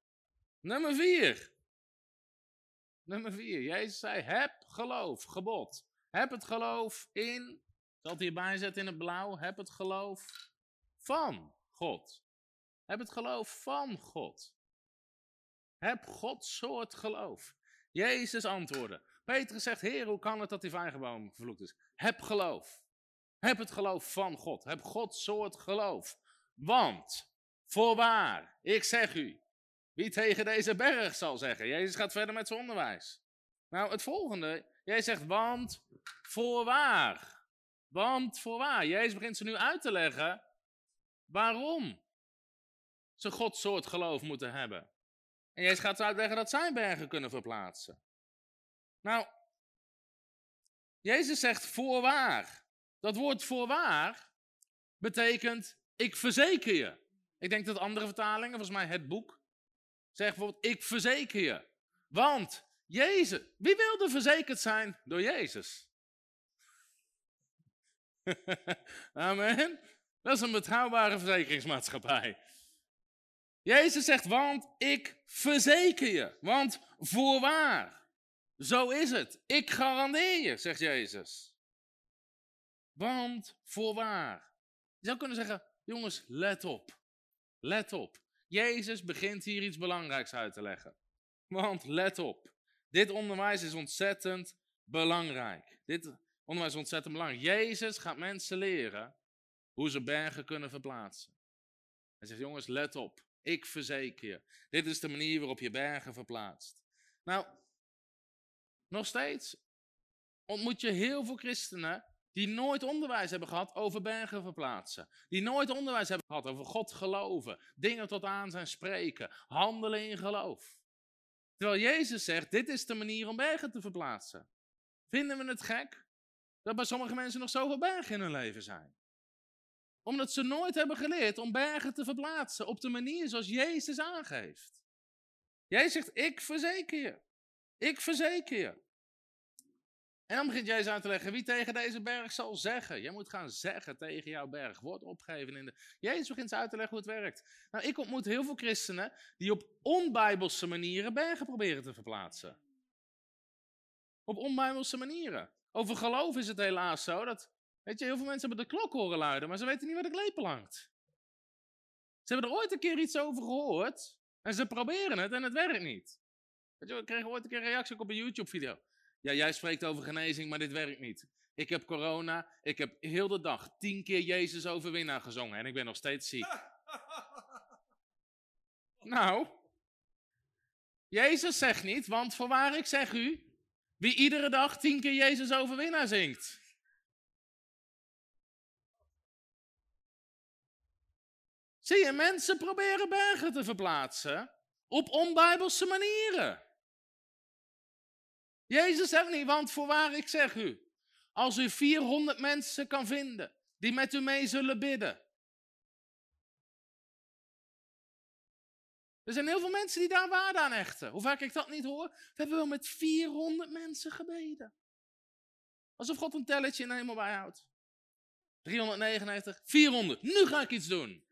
Nummer vier. Nummer vier. Jezus zei, heb geloof, gebod. Heb het geloof in, ik zal het hierbij zetten in het blauw, heb het geloof van God. Heb het geloof van God. Heb Gods soort geloof. Jezus antwoordde. Petrus zegt, Heer, hoe kan het dat die vijgenboom vervloekt is? Heb geloof. Heb het geloof van God. Heb Gods soort geloof. Want, voorwaar, ik zeg u, wie tegen deze berg zal zeggen. Jezus gaat verder met zijn onderwijs. Nou, het volgende. Jij zegt, want voorwaar. Want voorwaar. Jezus begint ze nu uit te leggen waarom ze Gods soort geloof moeten hebben. En Jezus gaat uitleggen dat zij bergen kunnen verplaatsen. Nou, Jezus zegt voorwaar. Dat woord voorwaar betekent ik verzeker je. Ik denk dat andere vertalingen, volgens mij het boek, zeggen bijvoorbeeld ik verzeker je. Want Jezus, wie wilde verzekerd zijn door Jezus? Amen. Dat is een betrouwbare verzekeringsmaatschappij. Jezus zegt, want ik verzeker je. Want voorwaar. Zo is het. Ik garandeer je, zegt Jezus. Want voorwaar. Je zou kunnen zeggen, jongens, let op. Let op. Jezus begint hier iets belangrijks uit te leggen. Want let op. Dit onderwijs is ontzettend belangrijk. Dit onderwijs is ontzettend belangrijk. Jezus gaat mensen leren hoe ze bergen kunnen verplaatsen. Hij zegt, jongens, let op. Ik verzeker je. Dit is de manier waarop je bergen verplaatst. Nou, nog steeds ontmoet je heel veel christenen die nooit onderwijs hebben gehad over bergen verplaatsen. Die nooit onderwijs hebben gehad over God geloven, dingen tot aan zijn spreken, handelen in geloof. Terwijl Jezus zegt, dit is de manier om bergen te verplaatsen. Vinden we het gek dat bij sommige mensen nog zoveel bergen in hun leven zijn? Omdat ze nooit hebben geleerd om bergen te verplaatsen op de manier zoals Jezus aangeeft. Jij zegt, ik verzeker je. Ik verzeker je. En dan begint Jezus uit te leggen wie tegen deze berg zal zeggen. Je moet gaan zeggen tegen jouw berg. Wordt opgegeven in de... Jezus begint uit te leggen hoe het werkt. Nou, ik ontmoet heel veel christenen die op onbijbelse manieren bergen proberen te verplaatsen. Op onbijbelse manieren. Over geloof is het helaas zo dat Weet je, heel veel mensen hebben de klok horen luiden, maar ze weten niet waar de klepel hangt. Ze hebben er ooit een keer iets over gehoord en ze proberen het en het werkt niet. Weet je, ik kreeg ooit een keer een reactie op een YouTube-video. Ja, jij spreekt over genezing, maar dit werkt niet. Ik heb corona, ik heb heel de dag tien keer Jezus overwinnaar gezongen en ik ben nog steeds ziek. nou, Jezus zegt niet, want voorwaar ik zeg u, wie iedere dag tien keer Jezus overwinnaar zingt. Zie je, mensen proberen bergen te verplaatsen op onbijbelse manieren. Jezus zegt niet, want voorwaar ik zeg u, als u 400 mensen kan vinden die met u mee zullen bidden. Er zijn heel veel mensen die daar waarde aan hechten. Hoe vaak ik dat niet hoor, we hebben wel met 400 mensen gebeden. Alsof God een telletje in de hemel bijhoudt. 399, 400, nu ga ik iets doen.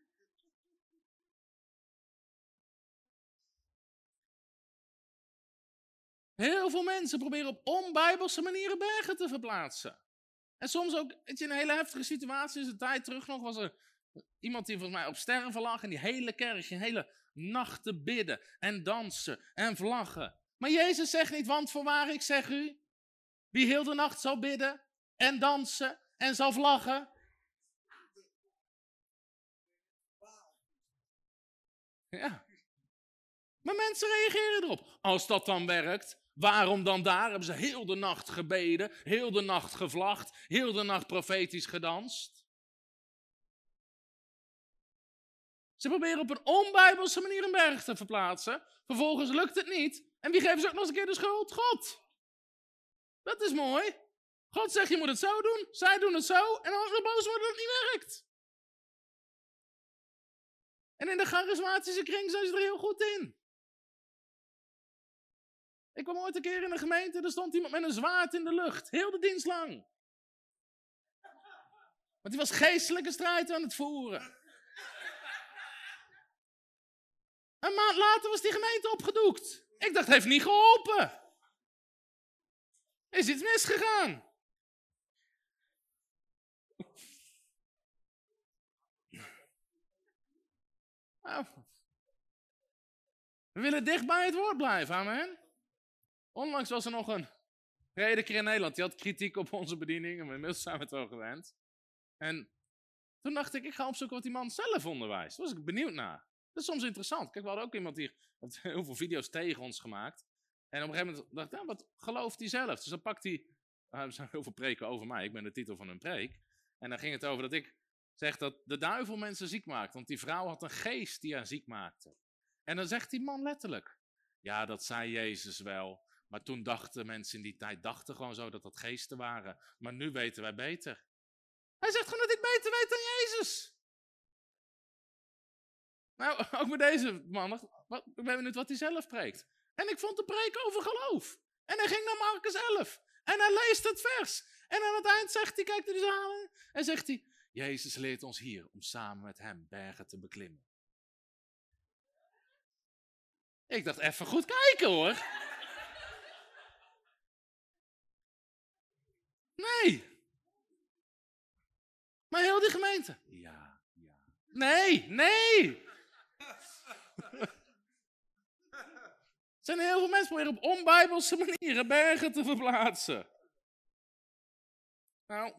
Heel veel mensen proberen op onbijbelse manieren bergen te verplaatsen. En soms ook, weet je, een hele heftige situatie is een tijd terug nog, was er iemand die volgens mij op sterven lag en die hele kerk, een hele nacht te bidden en dansen en vlaggen. Maar Jezus zegt niet, want voorwaar ik zeg u, wie heel de nacht zal bidden en dansen en zal vlaggen. Ja. Maar mensen reageren erop. Als dat dan werkt, Waarom dan daar? Hebben ze heel de nacht gebeden, heel de nacht gevlacht, heel de nacht profetisch gedanst? Ze proberen op een onbijbelse manier een berg te verplaatsen. Vervolgens lukt het niet. En wie geven ze ook nog eens een keer de schuld? God. Dat is mooi. God zegt je moet het zo doen, zij doen het zo en dan boos worden het niet werkt. En in de charismatische kring zijn ze er heel goed in. Ik kwam ooit een keer in een gemeente, er stond iemand met een zwaard in de lucht, heel de dienst lang. Want die was geestelijke strijd aan het voeren. Een maand later was die gemeente opgedoekt. Ik dacht, heeft niet geholpen. Is iets misgegaan. Nou, we willen dicht bij het woord blijven, amen. Onlangs was er nog een prediker in Nederland, die had kritiek op onze bediening, en inmiddels zijn we het wel gewend. En toen dacht ik, ik ga opzoeken wat die man zelf onderwijst. Daar was ik benieuwd naar. Dat is soms interessant. Kijk, we hadden ook iemand die heeft heel veel video's tegen ons gemaakt. En op een gegeven moment dacht ik, nou, wat gelooft hij zelf? Dus dan pakt hij, uh, er zijn heel veel preken over mij, ik ben de titel van een preek. En dan ging het over dat ik zeg dat de duivel mensen ziek maakt. Want die vrouw had een geest die haar ziek maakte. En dan zegt die man letterlijk, ja, dat zei Jezus wel. Maar toen dachten mensen in die tijd, dachten gewoon zo dat dat geesten waren. Maar nu weten wij beter. Hij zegt gewoon dat ik beter weet dan Jezus. Nou, ook met deze man, ik ben benieuwd wat hij zelf preekt. En ik vond de preek over geloof. En hij ging naar Marcus 11. En hij leest het vers. En aan het eind zegt hij, kijkt hij dus aan en zegt hij, Jezus leert ons hier om samen met hem bergen te beklimmen. Ik dacht, even goed kijken hoor. Nee. Maar heel die gemeente. Ja, ja. Nee, nee. Er zijn heel veel mensen proberen op onbijbelse manieren bergen te verplaatsen. Nou,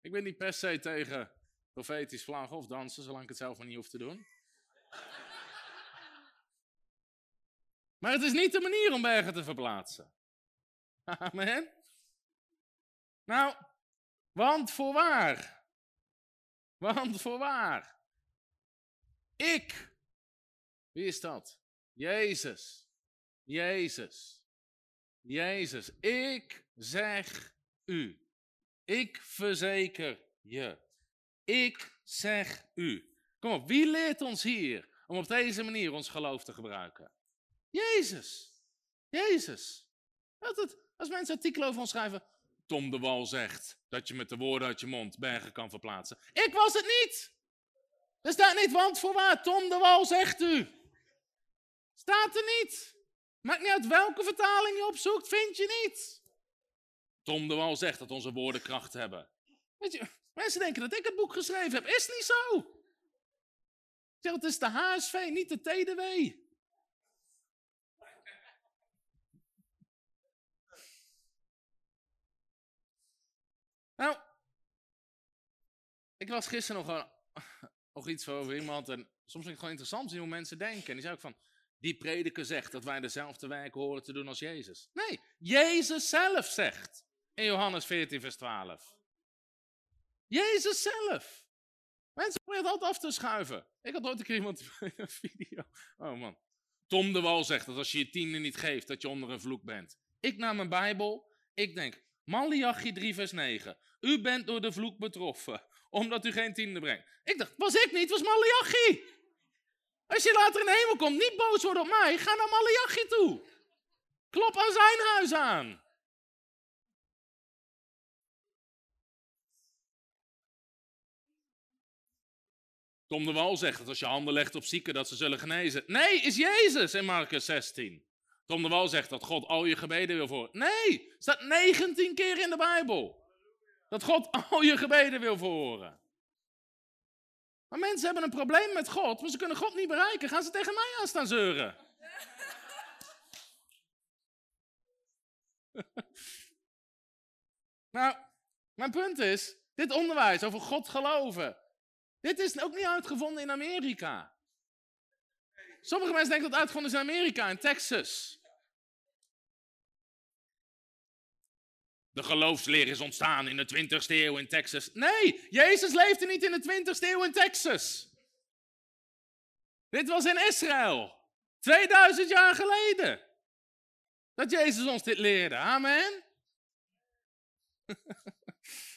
ik ben niet per se tegen profetisch vlaggen of dansen, zolang ik het zelf maar niet hoef te doen. Maar het is niet de manier om bergen te verplaatsen. Amen. Nou, want voorwaar. Want voorwaar. Ik. Wie is dat? Jezus. Jezus. Jezus. Ik zeg u. Ik verzeker je. Ik zeg u. Kom op, wie leert ons hier om op deze manier ons geloof te gebruiken? Jezus. Jezus. Als mensen artikelen over ons schrijven, Tom de Wal zegt dat je met de woorden uit je mond bergen kan verplaatsen. Ik was het niet! Er staat niet, want voorwaar, Tom de Wal zegt u. Staat er niet. Maakt niet uit welke vertaling je opzoekt, vind je niet. Tom de Wal zegt dat onze woorden kracht hebben. Weet je, mensen denken dat ik het boek geschreven heb. Is niet zo. Zeg, het is de HSV, niet de TDW. Las gisteren nog, nog iets over iemand en soms vind ik het gewoon interessant zien hoe mensen denken. En die zei ook van, die prediker zegt dat wij dezelfde werken horen te doen als Jezus. Nee, Jezus zelf zegt in Johannes 14 vers 12. Jezus zelf. Mensen proberen het altijd af te schuiven. Ik had ooit een keer iemand een video. Oh man. Tom de Wal zegt dat als je je tiende niet geeft, dat je onder een vloek bent. Ik naar mijn Bijbel. Ik denk, Malachi 3 vers 9. U bent door de vloek betroffen, omdat u geen tiende brengt. Ik dacht, was ik niet, was Malachi. Als je later in de hemel komt, niet boos worden op mij, ga naar Malachi toe. Klop aan zijn huis aan. Tom de Wal zegt dat als je handen legt op zieken, dat ze zullen genezen. Nee, is Jezus in Marcus 16. Tom de Wal zegt dat God al je gebeden wil voor. Nee, staat 19 keer in de Bijbel. Dat God al je gebeden wil verhoren. Maar mensen hebben een probleem met God, maar ze kunnen God niet bereiken. Gaan ze tegen mij aan staan zeuren? nou, mijn punt is, dit onderwijs over God geloven, dit is ook niet uitgevonden in Amerika. Sommige mensen denken dat het uitgevonden is in Amerika, in Texas. De geloofsleer is ontstaan in de 20ste eeuw in Texas. Nee, Jezus leefde niet in de 20ste eeuw in Texas. Dit was in Israël. 2000 jaar geleden. Dat Jezus ons dit leerde. Amen.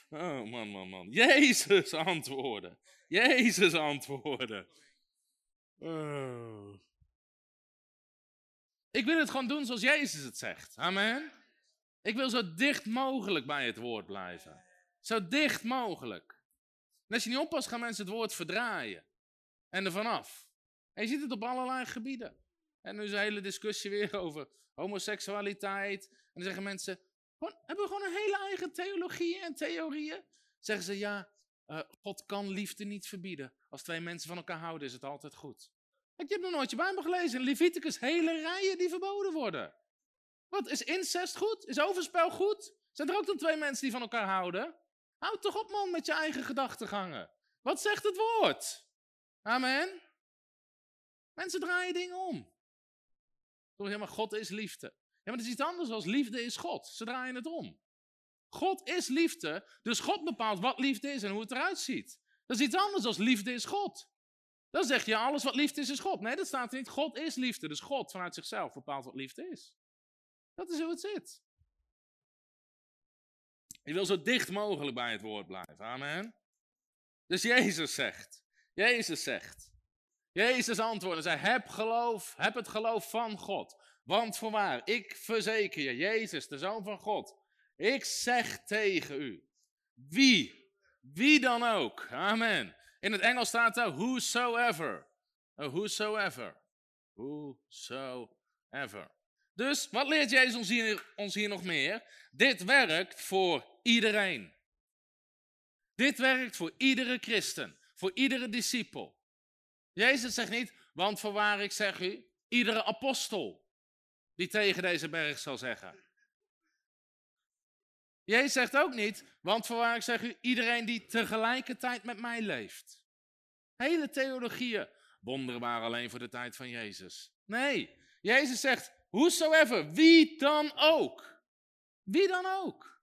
Oh man, man, man. Jezus antwoorden. Jezus antwoorden. Oh. Ik wil het gewoon doen zoals Jezus het zegt. Amen. Ik wil zo dicht mogelijk bij het woord blijven. Zo dicht mogelijk. En als je niet oppast, gaan mensen het woord verdraaien. En er vanaf. En je ziet het op allerlei gebieden. En nu is een hele discussie weer over homoseksualiteit. En dan zeggen mensen, hebben we gewoon een hele eigen theologie en theorieën? Zeggen ze, ja, uh, God kan liefde niet verbieden. Als twee mensen van elkaar houden, is het altijd goed. Je hebt nog nooit je Bijbel gelezen. In Leviticus hele rijen die verboden worden. Wat, is incest goed? Is overspel goed? Zijn er ook dan twee mensen die van elkaar houden? Houd toch op man met je eigen gedachtegangen. Wat zegt het woord? Amen. Mensen draaien dingen om. Toch helemaal God is liefde. Ja, maar het is iets anders als liefde is God. Ze draaien het om. God is liefde, dus God bepaalt wat liefde is en hoe het eruit ziet. Dat is iets anders als liefde is God. Dan zeg je, alles wat liefde is, is God. Nee, dat staat er niet. God is liefde, dus God vanuit zichzelf bepaalt wat liefde is. Dat is hoe het zit. Je wil zo dicht mogelijk bij het woord blijven. Amen. Dus Jezus zegt. Jezus zegt. Jezus antwoordde zei, heb geloof, heb het geloof van God. Want voorwaar, ik verzeker je, Jezus, de Zoon van God. Ik zeg tegen u, wie, wie dan ook. Amen. In het Engels staat er whosoever. whosoever. Whosoever. Dus wat leert Jezus ons hier, ons hier nog meer? Dit werkt voor iedereen. Dit werkt voor iedere christen, voor iedere discipel. Jezus zegt niet, want voorwaar ik zeg u, iedere apostel die tegen deze berg zal zeggen. Jezus zegt ook niet, want voorwaar ik zeg u, iedereen die tegelijkertijd met mij leeft. Hele theologieën, wonderen alleen voor de tijd van Jezus. Nee, Jezus zegt, Whosoever, wie dan ook. Wie dan ook.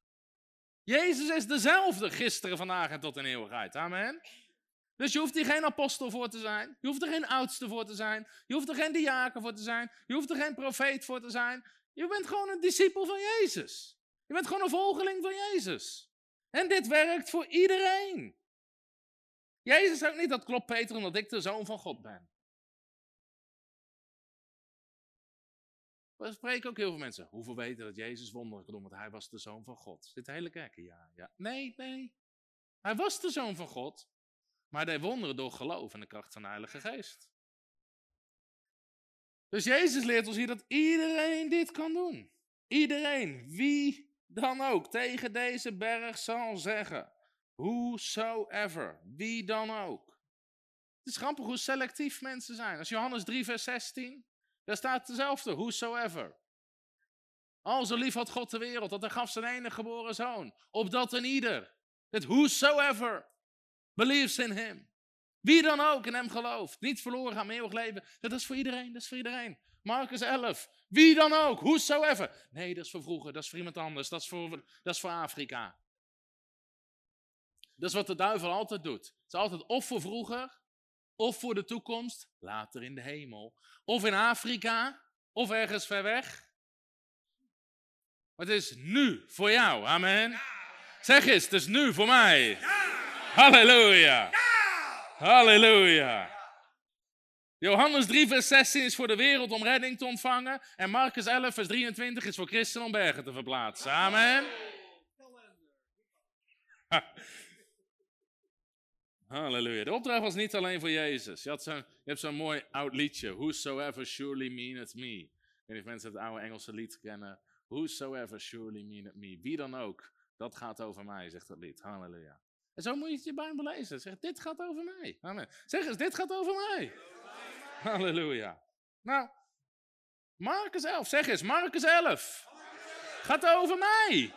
Jezus is dezelfde gisteren, vandaag en tot in eeuwigheid. Amen. Dus je hoeft hier geen apostel voor te zijn. Je hoeft er geen oudste voor te zijn. Je hoeft er geen diaken voor te zijn. Je hoeft er geen profeet voor te zijn. Je bent gewoon een discipel van Jezus. Je bent gewoon een volgeling van Jezus. En dit werkt voor iedereen. Jezus zegt niet dat klopt Peter omdat ik de zoon van God ben. We spreken ook heel veel mensen. Hoeveel weten dat Jezus wonderen kon want hij was de zoon van God? Zit de hele kerk ja, ja. Nee, nee. Hij was de zoon van God, maar hij wonderen door geloof en de kracht van de Heilige Geest. Dus Jezus leert ons hier dat iedereen dit kan doen. Iedereen, wie dan ook, tegen deze berg zal zeggen. Whosoever, wie dan ook. Het is grappig hoe selectief mensen zijn. Als Johannes 3, vers 16. Daar staat hetzelfde, whosoever. Al zo lief had God de wereld, dat hij gaf zijn enige geboren zoon. Opdat een ieder, het whosoever, believes in him. Wie dan ook in hem gelooft, niet verloren gaan, eeuwig leven. Dat is voor iedereen, dat is voor iedereen. Marcus 11. Wie dan ook, whosoever. Nee, dat is voor vroeger, dat is voor iemand anders, dat is voor, dat is voor Afrika. Dat is wat de duivel altijd doet. Het is altijd of voor vroeger, of voor de toekomst, later in de hemel. Of in Afrika, of ergens ver weg. Maar het is nu voor jou, amen. Zeg eens, het is nu voor mij. Halleluja. Halleluja. Johannes 3, vers 16 is voor de wereld om redding te ontvangen. En Marcus 11, vers 23 is voor christenen om bergen te verplaatsen. Amen. Halleluja. De opdracht was niet alleen voor Jezus. Je, hebt zo'n mooi oud liedje. Whosoever surely meaneth me. Ik weet niet of mensen het oude Engelse lied kennen. Whosoever surely meaneth me. Wie dan ook. Dat gaat over mij, zegt het lied. Halleluja. En zo moet je je Bijbel lezen. Zeg, dit gaat over mij. Zeg eens, dit gaat over mij. Halleluja. Nou, Marcus 11. Zeg eens, Marcus 11. Gaat over mij.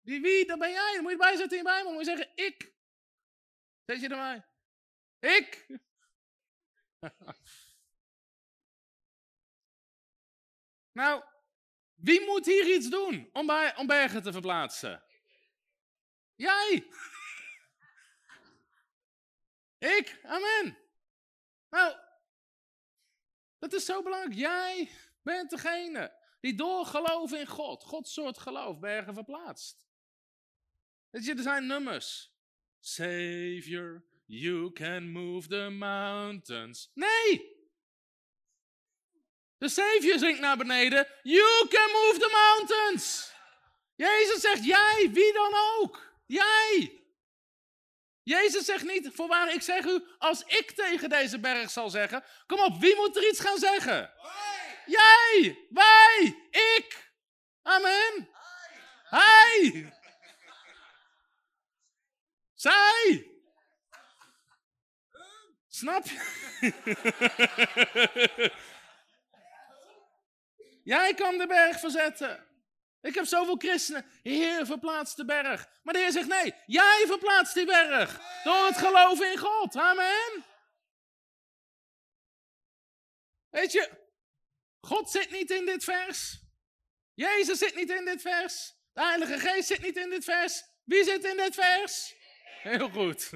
Wie, wie, dat ben jij. Dan moet je erbij zetten in je Bijbel. Dan moet je zeggen, ik. Zet je erbij? Ik? nou, wie moet hier iets doen om, bergen te verplaatsen? Jij. Ik, amen. Nou, dat is zo belangrijk. Jij bent degene die door geloof in God, Gods soort geloof, bergen verplaatst. Weet je, er zijn nummers. Savior, you can move the mountains. Nee! De Savior zingt naar beneden. You can move the mountains. Jezus zegt, jij, wie dan ook. Jij. Jezus zegt niet, voorwaar ik zeg u, als ik tegen deze berg zal zeggen, kom op, wie moet er iets gaan zeggen? Wij. Jij, wij, ik. Amen. Hij. Zij. Snap je? Jij kan de berg verzetten. Ik heb zoveel christenen. Heer, verplaatst de berg. Maar de Heer zegt nee, jij verplaatst die berg. Door het geloven in God. Amen. Weet je, God zit niet in dit vers. Jezus zit niet in dit vers. De Heilige Geest zit niet in dit vers. Wie zit in dit vers? Heel goed.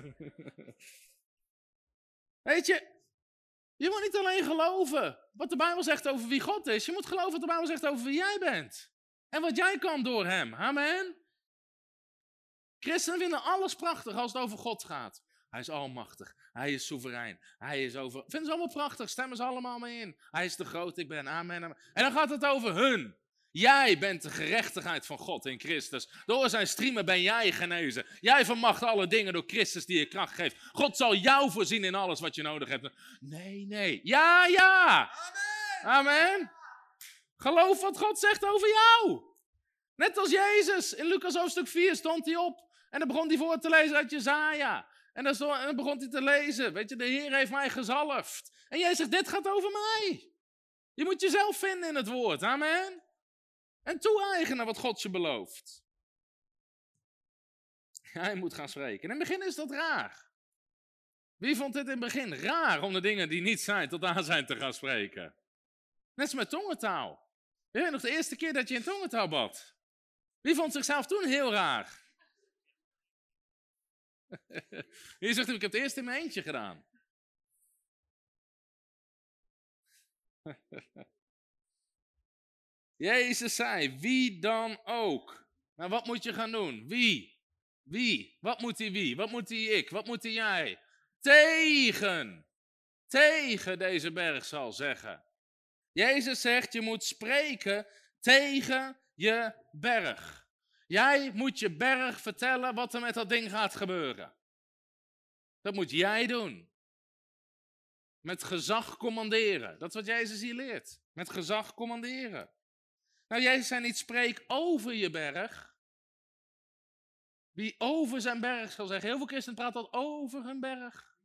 Weet je, je moet niet alleen geloven wat de Bijbel zegt over wie God is. Je moet geloven wat de Bijbel zegt over wie jij bent. En wat jij kan door hem. Amen. Christenen vinden alles prachtig als het over God gaat. Hij is almachtig. Hij is soeverein. Hij is over. Vinden ze allemaal prachtig. Stemmen ze allemaal mee in. Hij is de groot. Ik ben. Amen. amen. En dan gaat het over hun. Jij bent de gerechtigheid van God in Christus. Door zijn striemen ben jij genezen. Jij vermacht alle dingen door Christus die je kracht geeft. God zal jou voorzien in alles wat je nodig hebt. Nee, nee. Ja, ja. Amen. Amen. Geloof wat God zegt over jou. Net als Jezus. In Lucas hoofdstuk 4 stond hij op. En dan begon hij voor te lezen uit Jezaja. En dan, stond, en dan begon hij te lezen. Weet je, de Heer heeft mij gezalfd. En jij zegt, dit gaat over mij. Je moet jezelf vinden in het woord. Amen. En toe-eigenen wat God je belooft. Hij moet gaan spreken. In het begin is dat raar. Wie vond dit in het begin raar om de dingen die niet zijn tot aan zijn te gaan spreken? Net als met tongentaal. Weet je nog de eerste keer dat je in tongentaal bad? Wie vond zichzelf toen heel raar? Wie zegt, ik heb het eerst in mijn eentje gedaan. Jezus zei, wie dan ook. Nou, wat moet je gaan doen? Wie? Wie? Wat moet die wie? Wat moet die ik? Wat moet die jij? Tegen. Tegen deze berg zal zeggen. Jezus zegt, je moet spreken tegen je berg. Jij moet je berg vertellen wat er met dat ding gaat gebeuren. Dat moet jij doen. Met gezag commanderen. Dat is wat Jezus hier leert. Met gezag commanderen. Nou, Jezus zei niet, spreek over je berg. Wie over zijn berg zal zeggen. Heel veel christenen praten al over een berg.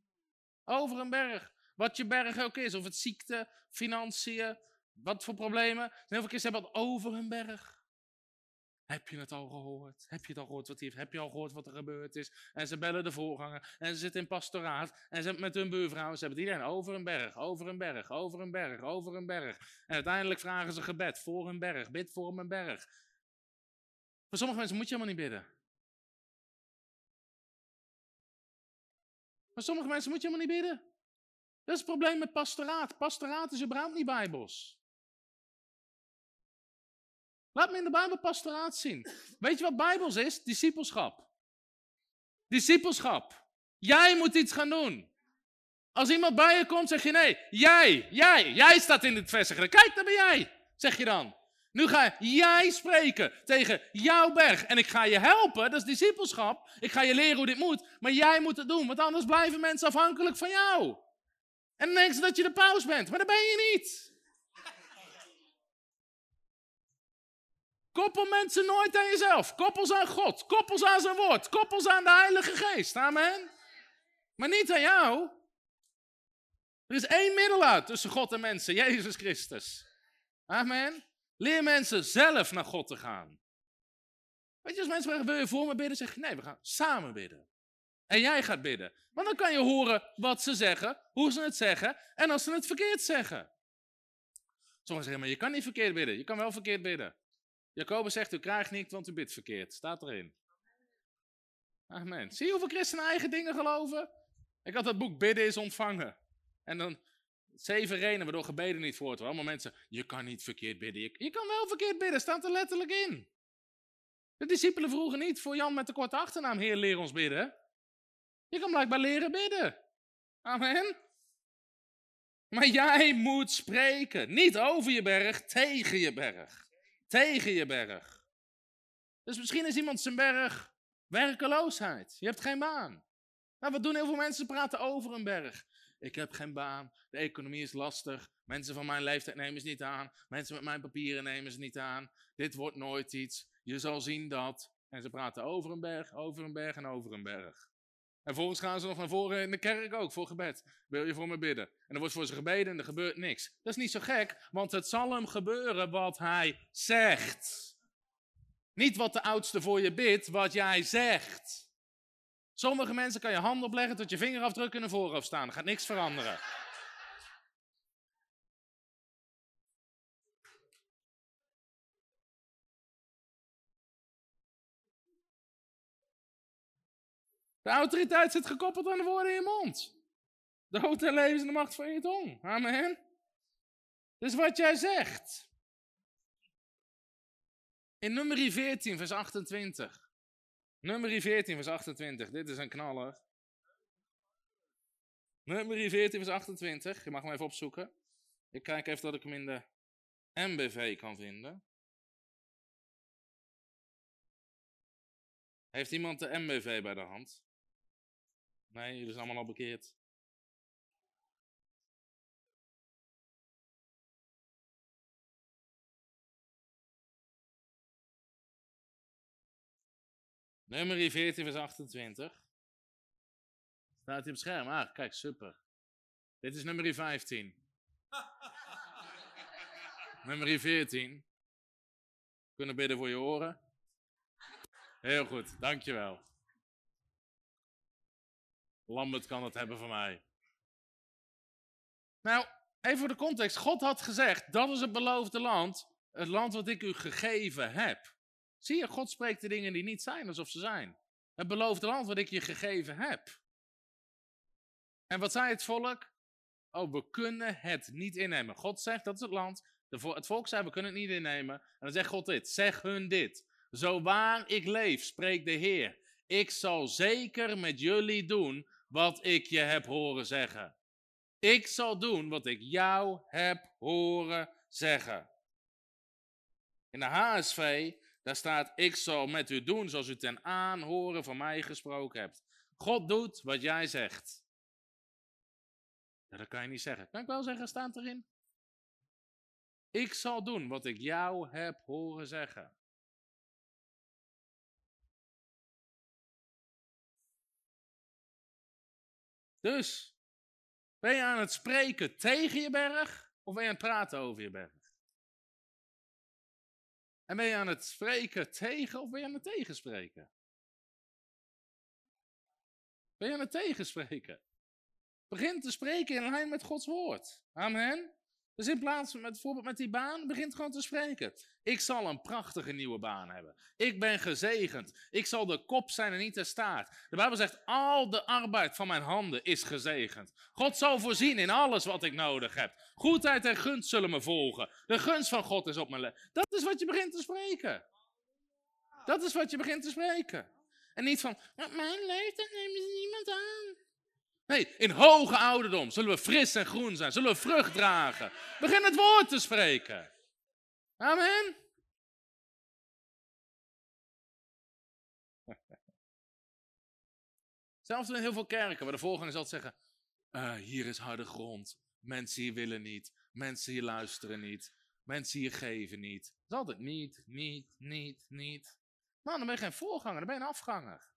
Over een berg. Wat je berg ook is. Of het ziekte, financiën, wat voor problemen. Heel veel christenen hebben het over een berg. Heb je het al gehoord? Heb je het al gehoord wat hier, Heb je al gehoord wat er gebeurd is? En ze bellen de voorganger. En ze zitten in pastoraat. En ze met hun buurvrouw. Ze hebben het iedereen over een berg, over een berg, over een berg, over een berg. En uiteindelijk vragen ze gebed voor een berg. Bid voor een berg. Voor sommige mensen moet je helemaal niet bidden. Maar sommige mensen moet je helemaal niet bidden. Dat is het probleem met pastoraat. Pastoraat is überhaupt niet bijbels. Laat me in de Bijbel pastoraat zien. Weet je wat bijbels is? Discipelschap. Discipelschap. Jij moet iets gaan doen. Als iemand bij je komt, zeg je nee. Jij, jij, jij staat in het vestigen. Kijk, daar ben jij, zeg je dan. Nu ga jij spreken tegen jouw berg. En ik ga je helpen, dat is discipelschap. Ik ga je leren hoe dit moet. Maar jij moet het doen, want anders blijven mensen afhankelijk van jou. En dan denken ze dat je de paus bent, maar dat ben je niet. Koppel mensen nooit aan jezelf. Koppel ze aan God. Koppel ze aan zijn woord. Koppel ze aan de Heilige Geest. Amen. Maar niet aan jou. Er is één middelaar tussen God en mensen, Jezus Christus. Amen. Leer mensen zelf naar God te gaan. Weet je, als mensen vragen, wil je voor me bidden? Zeg je, nee, we gaan samen bidden. En jij gaat bidden. Want dan kan je horen wat ze zeggen, hoe ze het zeggen en als ze het verkeerd zeggen. Sommigen zeggen, maar je kan niet verkeerd bidden. Je kan wel verkeerd bidden. Jacobus zegt, u krijgt niet, want u bidt verkeerd. Staat erin. Amen. Zie je hoeveel christenen eigen dingen geloven? Ik had dat boek Bidden is ontvangen. En dan zeven redenen waardoor gebeden niet voort. Allemaal mensen, je kan niet verkeerd bidden. Je, je kan wel verkeerd bidden, staat er letterlijk in. De discipelen vroegen niet voor Jan met de korte achternaam, Heer, leer ons bidden. Je kan blijkbaar leren bidden. Amen. Maar jij moet spreken. Niet over je berg, tegen je berg. Tegen je berg. Dus misschien is iemand zijn berg werkeloosheid. Je hebt geen baan. Nou, wat doen heel veel mensen? Praten over een berg. Ik heb geen baan. De economie is lastig. Mensen van mijn leeftijd nemen ze niet aan. Mensen met mijn papieren nemen ze niet aan. Dit wordt nooit iets. Je zal zien dat. En ze praten over een berg, over een berg en over een berg. En vervolgens gaan ze nog naar voren in de kerk ook voor gebed. Wil je voor me bidden? En dan wordt voor ze gebeden en er gebeurt niks. Dat is niet zo gek, want het zal hem gebeuren wat hij zegt. Niet wat de oudste voor je bidt, wat jij zegt. Sommige mensen kan je hand opleggen tot je vingerafdruk in een voorhoofd staan. Er gaat niks veranderen. De autoriteit zit gekoppeld aan de woorden in je mond. De dood en de macht van je tong. Amen. Dus wat jij zegt. In nummer 14, vers 28. Nummer 14, vers 28. Dit is een knaller. Nummer 14, vers 28. Je mag hem even opzoeken. Ik kijk even dat ik hem in de MBV kan vinden. Heeft iemand de MBV bij de hand? Nee, jullie zijn allemaal al bekeerd. Nummer 14 vers 28. Staat hij op het scherm? Ah, kijk, super. Dit is nummer 15. nummer 14. Kunnen bidden voor je oren. Heel goed, dankjewel. Lambert kan het hebben van mij. Nou, even voor de context. God had gezegd, dat is het beloofde land. Het land wat ik u gegeven heb. Zie je, God spreekt de dingen die niet zijn alsof ze zijn. Het beloofde land wat ik je gegeven heb. En wat zei het volk? Oh, we kunnen het niet innemen. God zegt, dat is het land. het volk zei, we kunnen het niet innemen. En dan zegt God dit, zeg hun dit. Zo waar ik leef, spreekt de Heer. Ik zal zeker met jullie doen wat ik je heb horen zeggen. Ik zal doen wat ik jou heb horen zeggen. In de HSV, daar staat, ik zal met u doen zoals u ten aanhoren van mij gesproken hebt. God doet wat jij zegt. Dat kan je niet zeggen. Kan ik wel zeggen, staat erin? Ik zal doen wat ik jou heb horen zeggen. Dus, ben je aan het spreken tegen je berg of ben je aan het praten over je berg? En ben je aan het spreken tegen of ben je aan het tegenspreken? Ben je aan het tegenspreken? Begin te spreken in lijn met Gods woord. Amen. Dus in plaats van met, bijvoorbeeld met die baan, begint gewoon te spreken. Ik zal een prachtige nieuwe baan hebben. Ik ben gezegend. Ik zal de kop zijn en niet de staart. De Bijbel zegt, al de arbeid van mijn handen is gezegend. God zal voorzien in alles wat ik nodig heb. Goedheid en gunst zullen me volgen. De gunst van God is op mijn leven. Dat is wat je begint te spreken. Dat is wat je begint te spreken. En niet van, mijn leeftijd neemt niemand aan. Nee, in hoge ouderdom zullen we fris en groen zijn, zullen we vrucht dragen. Begin het woord te spreken. Amen. Zelfs in heel veel kerken, waar de voorganger zal zeggen, uh, hier is harde grond, mensen hier willen niet, mensen hier luisteren niet, mensen hier geven niet. Het is altijd niet, niet, niet, niet. Nou, dan ben je geen voorganger, dan ben je een afganger.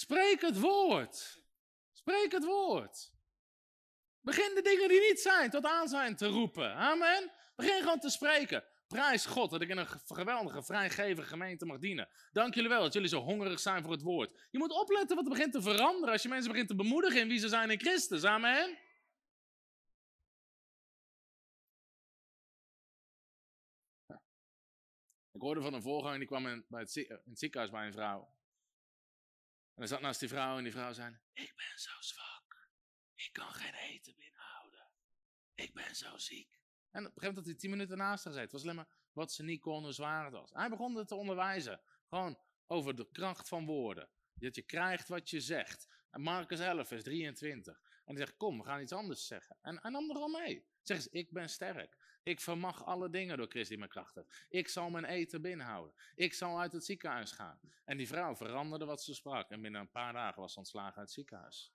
Spreek het woord. Spreek het woord. Begin de dingen die niet zijn tot aan zijn te roepen. Amen. Begin gewoon te spreken. Prijs God dat ik in een geweldige, vrijgevige gemeente mag dienen. Dank jullie wel dat jullie zo hongerig zijn voor het woord. Je moet opletten wat er begint te veranderen als je mensen begint te bemoedigen in wie ze zijn in Christus. Amen. Ik hoorde van een voorganger die kwam bij het, in het ziekenhuis bij een vrouw. En hij zat naast die vrouw en die vrouw zei, ik ben zo zwak. Ik kan geen eten binnenhouden. Ik ben zo ziek. En op een gegeven moment dat hij tien minuten naast haar zei. Het was alleen maar wat ze niet kon, hoe zwaar het was. Hij begon het te onderwijzen. Gewoon over de kracht van woorden. Dat je krijgt wat je zegt. En Marcus 11, vers 23. En hij zegt, kom, we gaan iets anders zeggen. En hij nam er al mee. Zeg eens, ik ben sterk. Ik vermag alle dingen door Christus die mijn kracht heeft. Ik zal mijn eten binnenhouden. Ik zal uit het ziekenhuis gaan. En die vrouw veranderde wat ze sprak. En binnen een paar dagen was ze ontslagen uit het ziekenhuis.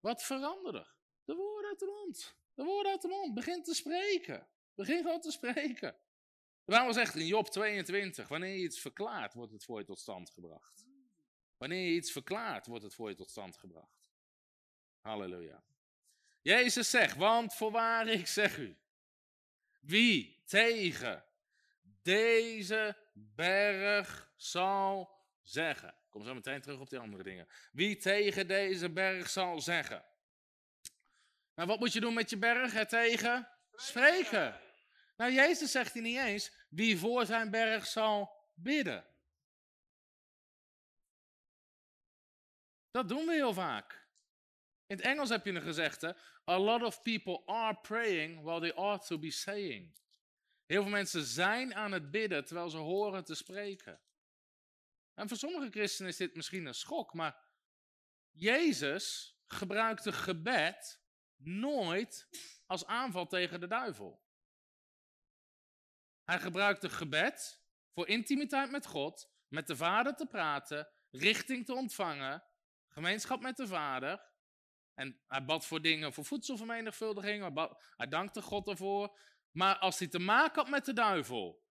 Wat veranderde? De woorden uit de mond. De woorden uit de mond. Begin te spreken. Begin gewoon te spreken. De Bijbel zegt in Job 22, wanneer je iets verklaart, wordt het voor je tot stand gebracht. Wanneer je iets verklaart, wordt het voor je tot stand gebracht. Halleluja. Jezus zegt, want voorwaar ik zeg u, wie tegen deze berg zal zeggen. Ik kom zo meteen terug op die andere dingen. Wie tegen deze berg zal zeggen. Nou, wat moet je doen met je berg? Het tegen? Spreken. Nou, Jezus zegt hier niet eens wie voor zijn berg zal bidden. Dat doen we heel vaak. In het Engels heb je een gezegde: A lot of people are praying while they ought to be saying. Heel veel mensen zijn aan het bidden terwijl ze horen te spreken. En voor sommige christenen is dit misschien een schok, maar Jezus gebruikte gebed nooit als aanval tegen de duivel. Hij gebruikte gebed voor intimiteit met God, met de Vader te praten, richting te ontvangen, gemeenschap met de Vader. En hij bad voor dingen, voor voedselvermenigvuldiging, hij, dankte God ervoor. Maar als hij te maken had met de duivel,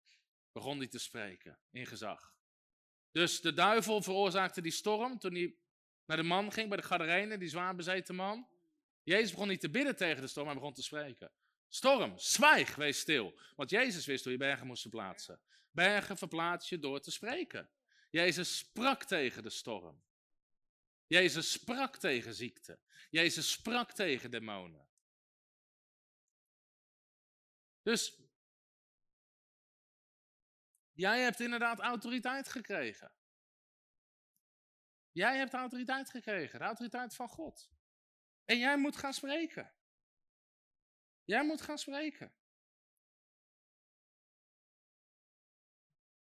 begon hij te spreken in gezag. Dus de duivel veroorzaakte die storm toen hij naar de man ging bij de Gadarene, die zwaar bezeten man. Jezus begon niet te bidden tegen de storm, hij begon te spreken. Storm, zwijg, wees stil. Want Jezus wist hoe je bergen moest verplaatsen. Bergen verplaats je door te spreken. Jezus sprak tegen de storm. Jezus sprak tegen ziekte. Jezus sprak tegen demonen. Dus jij hebt inderdaad autoriteit gekregen. Jij hebt autoriteit gekregen, de autoriteit van God. En jij moet gaan spreken. Jij moet gaan spreken.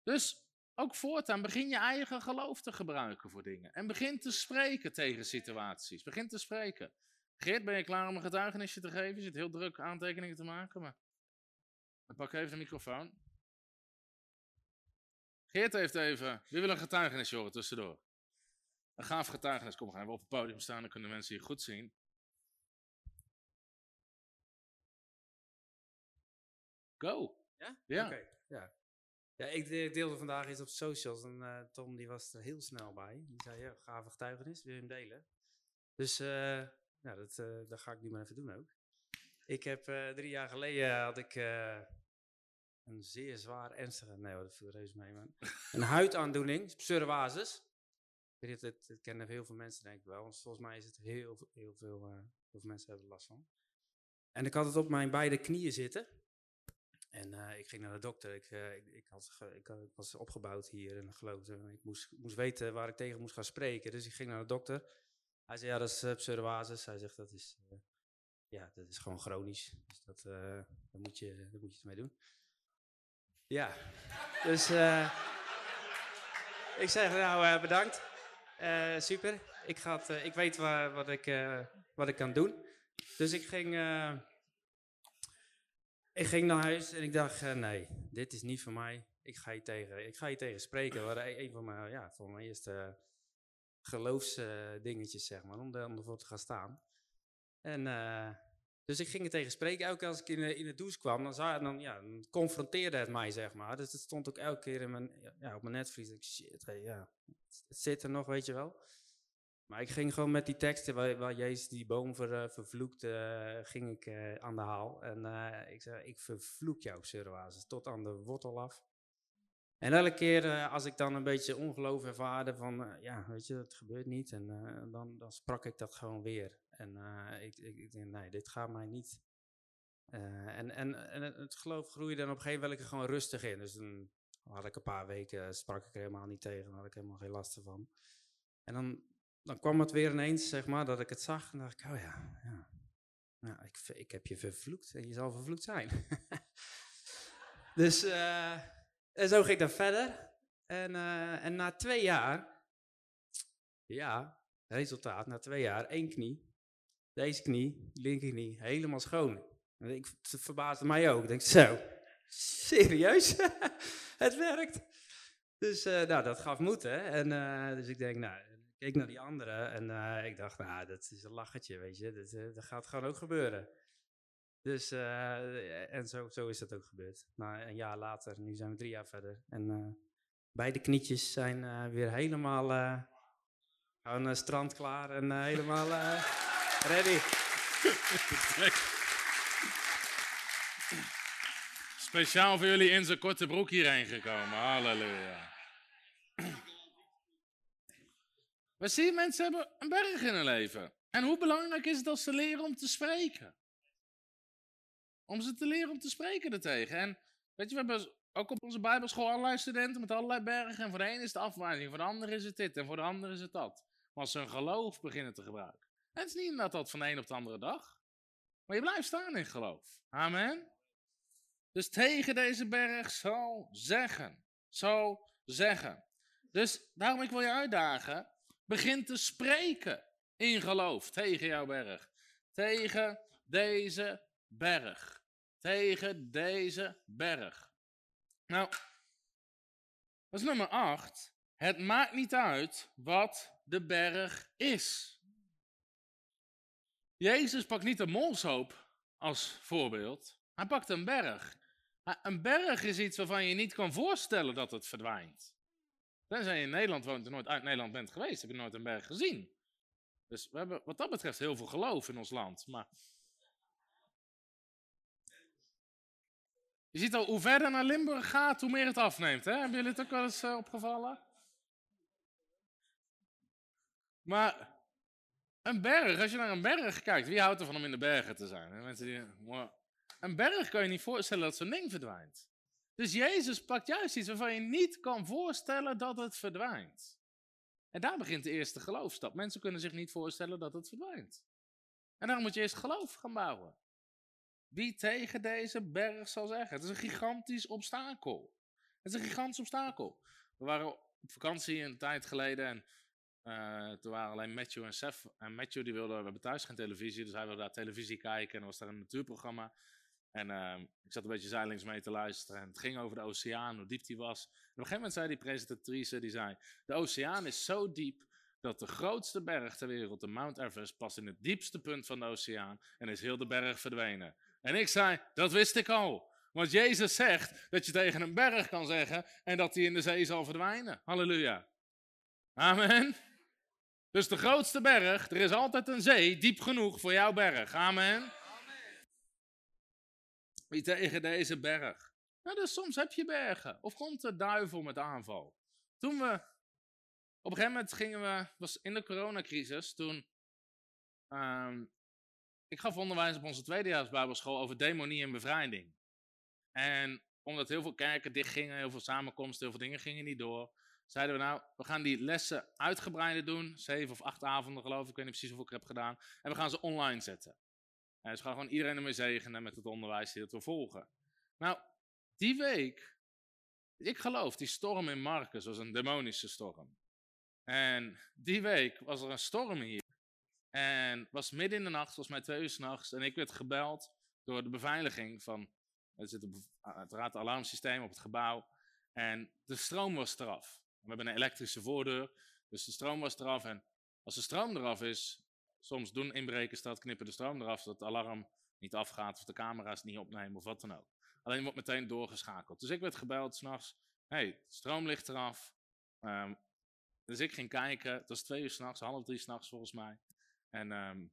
Dus ook voortaan begin je eigen geloof te gebruiken voor dingen. En begin te spreken tegen situaties. Begin te spreken. Geert, ben je klaar om een getuigenisje te geven? Je zit heel druk aantekeningen te maken, maar... Ik pak even de microfoon. Geert heeft even... Wie wil een getuigenisje horen tussendoor? Een gaaf getuigenis. Kom, gaan we op het podium staan, dan kunnen mensen hier goed zien. Go. Ja? Ja. Oké, ja. Ja, ik de- deelde vandaag iets op socials en eh, Tom die was er heel snel bij. Die zei, ja, gave getuigenis, wil je hem delen? Dus ja, dat, eh, dat ga ik nu maar even doen ook. Ik heb drie jaar geleden had ik een zeer zwaar ernstige, nee dat viel reuze mee man. Een huidaandoening, psoriasis. Ik weet niet, dat, dat kennen heel veel mensen denk ik wel, want volgens mij is het heel, heel veel, heel veel mensen hebben er last van. En ik had het op mijn beide knieën zitten. En eh, ik ging naar de dokter. Ik, eh, ik, had, ge- ik, was opgebouwd hier en geloofde. Ik moest, moest weten waar ik tegen moest gaan spreken. Dus ik ging naar de dokter. Hij zei, ja, dat is uh, psoriasis. Hij zegt, dat is, eh, ja, dat is gewoon chronisch. Dus dat, eh, daar, moet je, daar moet je iets mee doen. Ja, dus eh, ik zeg, nou, eh, bedankt. Eh, super. Ik, ga het, eh, ik weet wat, ik, eh, wat ik kan doen. Dus ik ging, eh, ik ging naar huis en ik dacht, eh, nee, dit is niet voor mij. Ik ga je tegen, ik ga je tegen spreken. Wat een van mijn, ja, van mijn eerste geloofsdingetjes, zeg maar, om, er- om ervoor te gaan staan. En eh, dus ik ging er tegen spreken. Elke keer als ik in, de- in douche kwam, dan, zou, dan, ja, confronteerde het mij, zeg maar. Dus het stond ook elke keer in mijn, ja, op mijn netvlies. Ik, shit, ja, het zit er nog, weet je wel. Maar ik ging gewoon met die teksten waar, waar Jezus die boom ver, eh, vervloekt, eh, ging ik eh, aan de haal. En ik zei, ik vervloek jouw psoriasis tot aan de wortel af. En elke keer als ik dan een beetje ongeloof ervaarde van, ja, weet je, het gebeurt niet. En dan, dan sprak ik dat gewoon weer. En ik, ik, ik denk, nee, dit gaat mij niet. En, en, en het- geloof groeide dan op een gegeven moment wel gewoon rustig in. Dus dan had ik een paar weken, sprak ik er helemaal niet tegen, had ik helemaal geen last ervan. En dan, dan kwam het weer ineens, zeg maar, dat ik het zag en dacht ik, oh ja, ja. ja ik, ik heb je vervloekt en je zal vervloekt zijn. dus, eh, en zo ging dat verder. En, eh, en na twee jaar, ja, resultaat, na twee jaar, één knie. Deze knie, linkerknie, helemaal schoon. En ik, het verbaasde mij ook. Ik denk, zo, serieus? het werkt. Dus eh, nou, dat gaf moed, hè. En, dus ik denk, nou, ik keek naar die andere en eh, ik dacht, nou, dat is een lachertje, weet je. Dat, eh, gaat gewoon ook gebeuren. Dus, eh, en zo, zo is dat ook gebeurd. Nou, een jaar later, nu zijn we drie jaar verder. En beide knietjes zijn weer helemaal gewoon eh, strand klaar en helemaal ready. Speciaal voor jullie in zijn korte broek hierheen gekomen. Halleluja. Maar zie je, mensen hebben een berg in hun leven. En hoe belangrijk is het als ze leren om te spreken? Om ze te leren om te spreken ertegen. En weet je, we hebben ook op onze bijbelschool allerlei studenten met allerlei bergen. En voor de een is het afwijzing, voor de ander is het dit en voor de ander is het dat. Maar als ze hun geloof beginnen te gebruiken. En het is niet inderdaad dat van de een op de andere dag. Maar je blijft staan in geloof. Amen. Dus tegen deze berg zal zeggen. Zal zeggen. Dus daarom ik wil je uitdagen. Begin te spreken in geloof tegen jouw berg. Tegen deze berg. Tegen deze berg. Nou, dat is nummer 8. Het maakt niet uit wat de berg is. Jezus pakt niet een molshoop als voorbeeld. Hij pakt een berg. Een berg is iets waarvan je niet kan voorstellen dat het verdwijnt. Tenzij je in Nederland woont en nooit uit Nederland bent geweest, heb je nooit een berg gezien. Dus we hebben wat dat betreft heel veel geloof in ons land. Maar je ziet al, hoe verder naar Limburg gaat, hoe meer het afneemt. Hè? Hebben jullie het ook wel eens eh, opgevallen? Maar een berg, als je naar een berg kijkt, wie houdt ervan om in de bergen te zijn? Mensen die, een berg kan je niet voorstellen dat zo'n ding verdwijnt. Dus Jezus pakt juist iets waarvan je niet kan voorstellen dat het verdwijnt. En daar begint de eerste geloofstap. Mensen kunnen zich niet voorstellen dat het verdwijnt. En daarom moet je eerst geloof gaan bouwen. Wie tegen deze berg zal zeggen? Het is een gigantisch obstakel. Het is een gigantisch obstakel. We waren op vakantie een tijd geleden en eh, toen waren alleen Matthew en Seth. En Matthew die wilde, we hebben thuis geen televisie, dus hij wilde daar televisie kijken en er was daar een natuurprogramma. En eh, ik zat een beetje zijlings mee te luisteren en het ging over de oceaan, hoe diep die was. En op een gegeven moment zei die presentatrice, die zei, de oceaan is zo diep dat de grootste berg ter wereld, de Mount Everest, past in het diepste punt van de oceaan en is heel de berg verdwenen. En ik zei, dat wist ik al. Want Jezus zegt dat je tegen een berg kan zeggen en dat hij in de zee zal verdwijnen. Halleluja. Amen. Dus de grootste berg, er is altijd een zee diep genoeg voor jouw berg. Amen. Tegen deze berg. Nou, dus soms heb je bergen. Of komt de duivel met aanval. Toen we, op een gegeven moment gingen we, was in de coronacrisis, toen, ehm, ik gaf onderwijs op onze tweedejaars bijbelschool over demonie en bevrijding. En omdat heel veel kerken dicht gingen, heel veel samenkomsten, heel veel dingen gingen niet door, zeiden we nou, we gaan die lessen uitgebreider doen, zeven of acht avonden geloof ik, ik weet niet precies hoeveel ik heb gedaan, en we gaan ze online zetten. En dus gaan gewoon iedereen ermee zegenen met het onderwijs die we volgen. Nou, die week, ik geloof, die storm in Marcus was een demonische storm. En die week was er een storm hier. En was midden in de nacht, volgens mij twee uur s'nachts. En ik werd gebeld door de beveiliging van, er zit uiteraard een alarmsysteem op het gebouw. En de stroom was eraf. We hebben een elektrische voordeur, dus de stroom was eraf. En als de stroom eraf is, soms doen inbrekers dat, knippen de stroom eraf, zodat het alarm niet afgaat of de camera's niet opnemen of wat dan ook. Alleen wordt meteen doorgeschakeld. Dus ik werd gebeld s'nachts, hey, de stroom ligt eraf. Um, dus ik ging kijken, het was twee uur s'nachts, half drie s'nachts volgens mij. En um,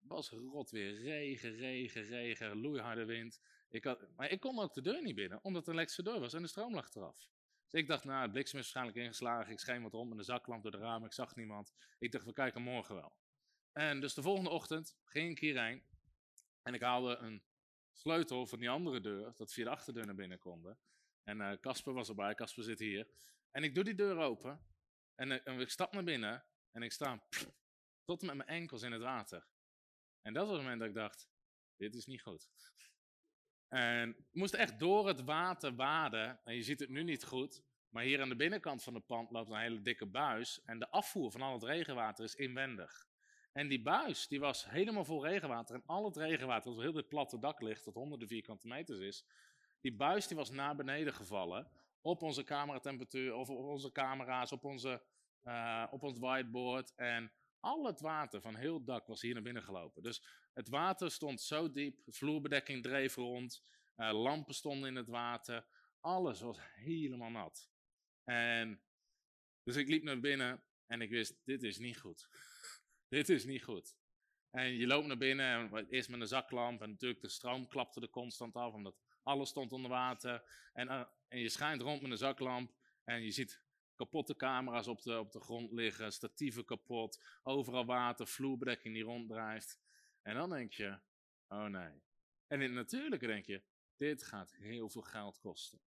het was rot weer, regen, regen, regen, loeiharde wind. Ik had, maar ik kon ook de deur niet binnen, omdat de elektrische deur was en de stroom lag eraf. Dus ik dacht, nou, bliksem is waarschijnlijk ingeslagen. Ik scheen wat rond met een zaklamp door de ramen. Ik zag niemand. Ik dacht, we kijken morgen wel. En dus de volgende ochtend ging ik hierheen. En ik haalde een sleutel van die andere deur, dat via de achterdeur naar binnen konden. En uh, Casper was erbij, Casper zit hier. En ik doe die deur open. En, uh, en ik stap naar binnen. En ik sta tot met mijn enkels in het water. En dat was het moment dat ik dacht, dit is niet goed. En we moesten echt door het water waden. En je ziet het nu niet goed. Maar hier aan de binnenkant van het pand loopt een hele dikke buis. En de afvoer van al het regenwater is inwendig. En die buis die was helemaal vol regenwater. En al het regenwater, dat heel dit platte dak ligt, dat honderden vierkante meters is. Die buis die was naar beneden gevallen. Op onze cameratemperatuur, of op onze camera's, op, onze, uh, op ons whiteboard. En al het water van heel het dak was hier naar binnen gelopen. Dus het water stond zo diep, de vloerbedekking dreef rond, uh, lampen stonden in het water. Alles was helemaal nat. En dus ik liep naar binnen en ik wist, dit is niet goed. Dit is niet goed. En je loopt naar binnen, en eerst met een zaklamp en natuurlijk de stroom klapte er constant af, omdat alles stond onder water. En, uh, en je schijnt rond met een zaklamp en je ziet kapotte camera's op de, op de grond liggen, statieven kapot, overal water, vloerbedekking die ronddrijft. En dan denk je, oh nee. En in het natuurlijke denk je, dit gaat heel veel geld kosten.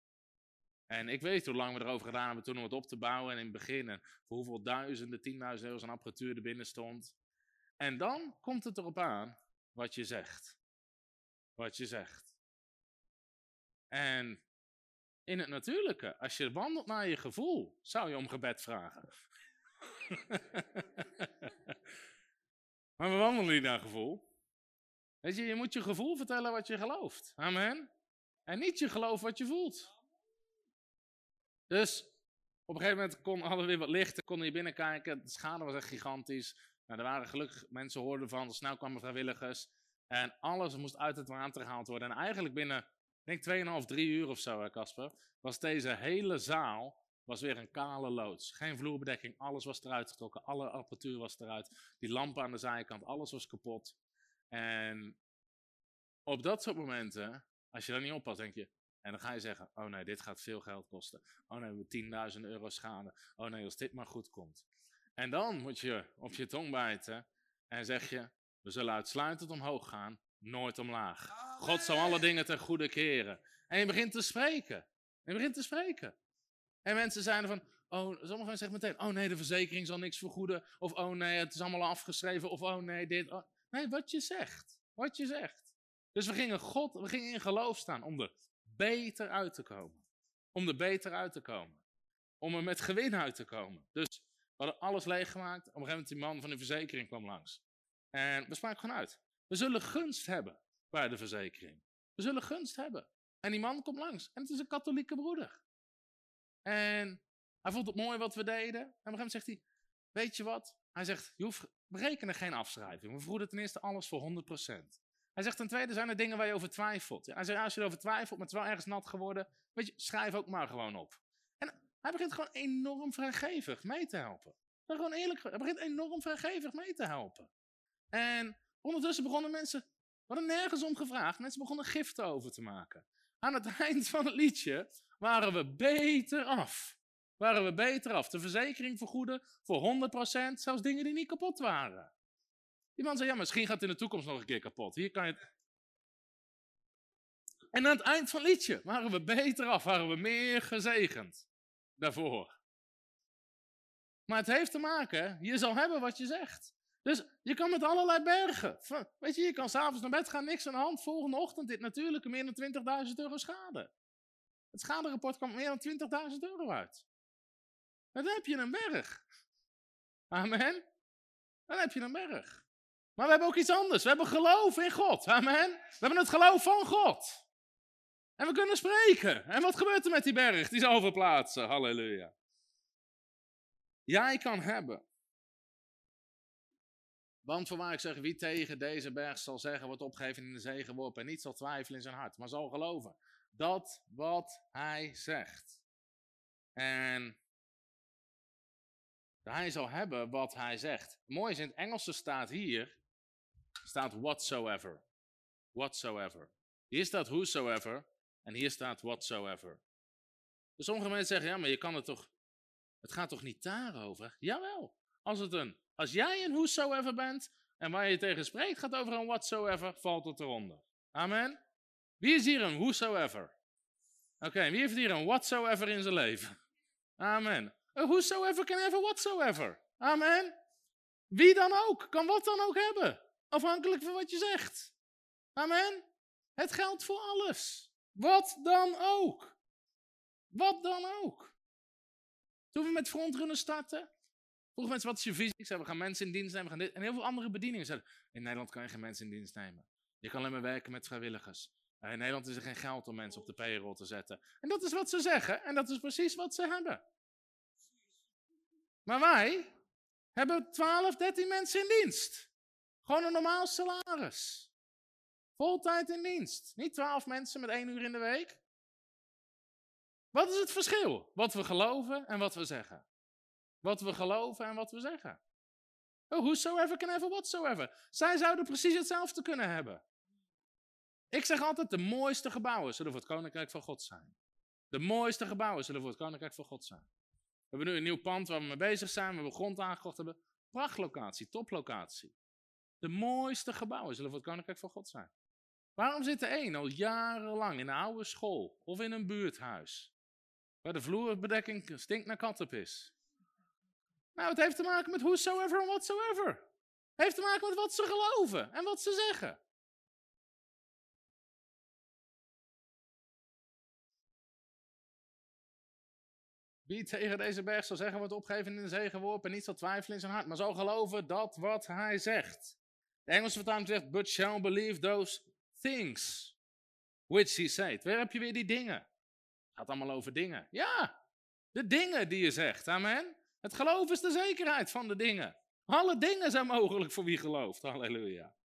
En ik weet hoe lang we erover gedaan hebben toen om het op te bouwen en in het begin. En voor hoeveel duizenden, tienduizenden euro's aan apparatuur er binnen stond. En dan komt het erop aan wat je zegt. Wat je zegt. En in het natuurlijke, als je wandelt naar je gevoel, zou je om gebed vragen. maar we wandelen niet naar gevoel. Weet je, je moet je gevoel vertellen wat je gelooft. Amen. En niet je geloof wat je voelt. Dus op een gegeven moment kon, hadden we weer wat licht, konden je binnenkijken. De schade was echt gigantisch. Nou, er waren gelukkig mensen hoorden van, snel kwamen vrijwilligers. En alles moest uit het water gehaald worden. En eigenlijk binnen, ik denk 2,5, 3 uur of zo, Casper, was deze hele zaal was weer een kale loods. Geen vloerbedekking, alles was eruit getrokken, alle apparatuur was eruit. Die lampen aan de zijkant, alles was kapot. En op dat soort momenten, als je daar niet oppast, denk je, en dan ga je zeggen, oh nee, dit gaat veel geld kosten. Oh nee, we hebben 10.000 euro schade. Oh nee, als dit maar goed komt. En dan moet je op je tong bijten en zeg je, we zullen uitsluitend omhoog gaan, nooit omlaag. God zal alle dingen ten goede keren. En je begint te spreken. En je begint te spreken. En mensen zijn van, oh, sommigen mensen zeggen meteen, oh nee, de verzekering zal niks vergoeden. Of oh nee, het is allemaal afgeschreven. Of oh nee, dit. Oh. Nee, wat je zegt. Wat je zegt. Dus we gingen God, we gingen in geloof staan om er beter uit te komen. Om er beter uit te komen. Om er met gewin uit te komen. Dus we hadden alles leeggemaakt. Op een gegeven moment die man van de verzekering kwam langs. En we spraken gewoon uit. We zullen gunst hebben bij de verzekering. We zullen gunst hebben. En die man komt langs. En het is een katholieke broeder. En hij vond het mooi wat we deden. En op een gegeven moment zegt hij, weet je wat? Hij zegt, je hoeft, we rekenen geen afschrijving. We vergoeden ten eerste alles voor 100%. Hij zegt ten tweede zijn er dingen waar je over twijfelt. Hij zegt, als je erover twijfelt, maar het is wel ergens nat geworden, weet je, schrijf ook maar gewoon op. En hij begint gewoon enorm vrijgevig mee te helpen. Dat gewoon eerlijk, hij begint enorm vrijgevig mee te helpen. En ondertussen begonnen mensen We hadden nergens om gevraagd. Mensen begonnen giften over te maken. Aan het eind van het liedje waren we beter af. Waren we beter af. De verzekering vergoeden voor 100%, zelfs dingen die niet kapot waren. Die man zei, ja, misschien gaat het in de toekomst nog een keer kapot. Hier kan je. En aan het eind van het liedje waren we beter af, waren we meer gezegend daarvoor. Maar het heeft te maken, je zal hebben wat je zegt. Dus je kan met allerlei bergen. Weet je, je kan s'avonds naar bed gaan, niks aan de hand. Volgende ochtend dit natuurlijke meer dan 20.000 euro schade. Het schaderapport kwam meer dan 20.000 euro uit. Dan heb je een berg. Amen. Dan heb je een berg. Maar we hebben ook iets anders. We hebben geloof in God. Amen. We hebben het geloof van God. En we kunnen spreken. En wat gebeurt er met die berg die ze overplaatsen? Halleluja. Jij kan hebben. Want waar ik zeg, wie tegen deze berg zal zeggen, wordt opgegeven in de zee geworpen. En niet zal twijfelen in zijn hart, maar zal geloven. Dat wat hij zegt. En hij zal hebben wat hij zegt. Mooi is, in het Engelse staat hier, staat whatsoever. Whatsoever. Hier staat whosoever en hier staat whatsoever. Dus sommige mensen zeggen, ja, maar je kan het toch, het gaat toch niet daarover? Jawel. Als, het een, als jij een whosoever bent en waar je tegen spreekt gaat over een whatsoever, valt het eronder. Amen. Wie is hier een whosoever? Oké, wie heeft hier een whatsoever in zijn leven? Amen. A whosoever can have whatsoever. Amen. Wie dan ook, kan wat dan ook hebben. Afhankelijk van wat je zegt. Amen. Het geldt voor alles. Wat dan ook. Wat dan ook. Toen we met frontrunnen starten, vroegen mensen wat is je visie? Ik we gaan mensen in dienst nemen. gaan dit. En heel veel andere bedieningen zeiden, in Nederland kan je geen mensen in dienst nemen. Je kan alleen maar werken met vrijwilligers. In Nederland is er geen geld om mensen op de payroll te zetten. En dat is wat ze zeggen. En dat is precies wat ze hebben. Maar wij hebben 12, 13 mensen in dienst. Gewoon een normaal salaris. Voltijd in dienst. Niet 12 mensen met één uur in de week. Wat is het verschil? Wat we geloven en wat we zeggen. Wat we geloven en wat we zeggen. Oh, whosoever can have whatsoever. Zij zouden precies hetzelfde kunnen hebben. Ik zeg altijd, de mooiste gebouwen zullen voor het Koninkrijk van God zijn. De mooiste gebouwen zullen voor het Koninkrijk van God zijn. We hebben nu een nieuw pand waar we mee bezig zijn, we hebben grond aangekocht hebben. Prachtlocatie, toplocatie. De mooiste gebouwen zullen voor het Koninkrijk van God zijn. Waarom zit er één al jarenlang in een oude school of in een buurthuis? Waar de vloerbedekking stinkt naar kattenpis. Nou, het heeft te maken met whosoever en whatsoever. Het heeft te maken met wat ze geloven en wat ze zeggen. Wie tegen deze berg zal zeggen, wordt opgegeven in de zee geworpen en niet zal twijfelen in zijn hart, maar zal geloven dat wat hij zegt. De Engelse vertaling zegt, but shall believe those things which he said. Waar heb je weer die dingen? Het gaat allemaal over dingen. Ja, de dingen die je zegt. Amen. Het geloof is de zekerheid van de dingen. Alle dingen zijn mogelijk voor wie gelooft. Halleluja.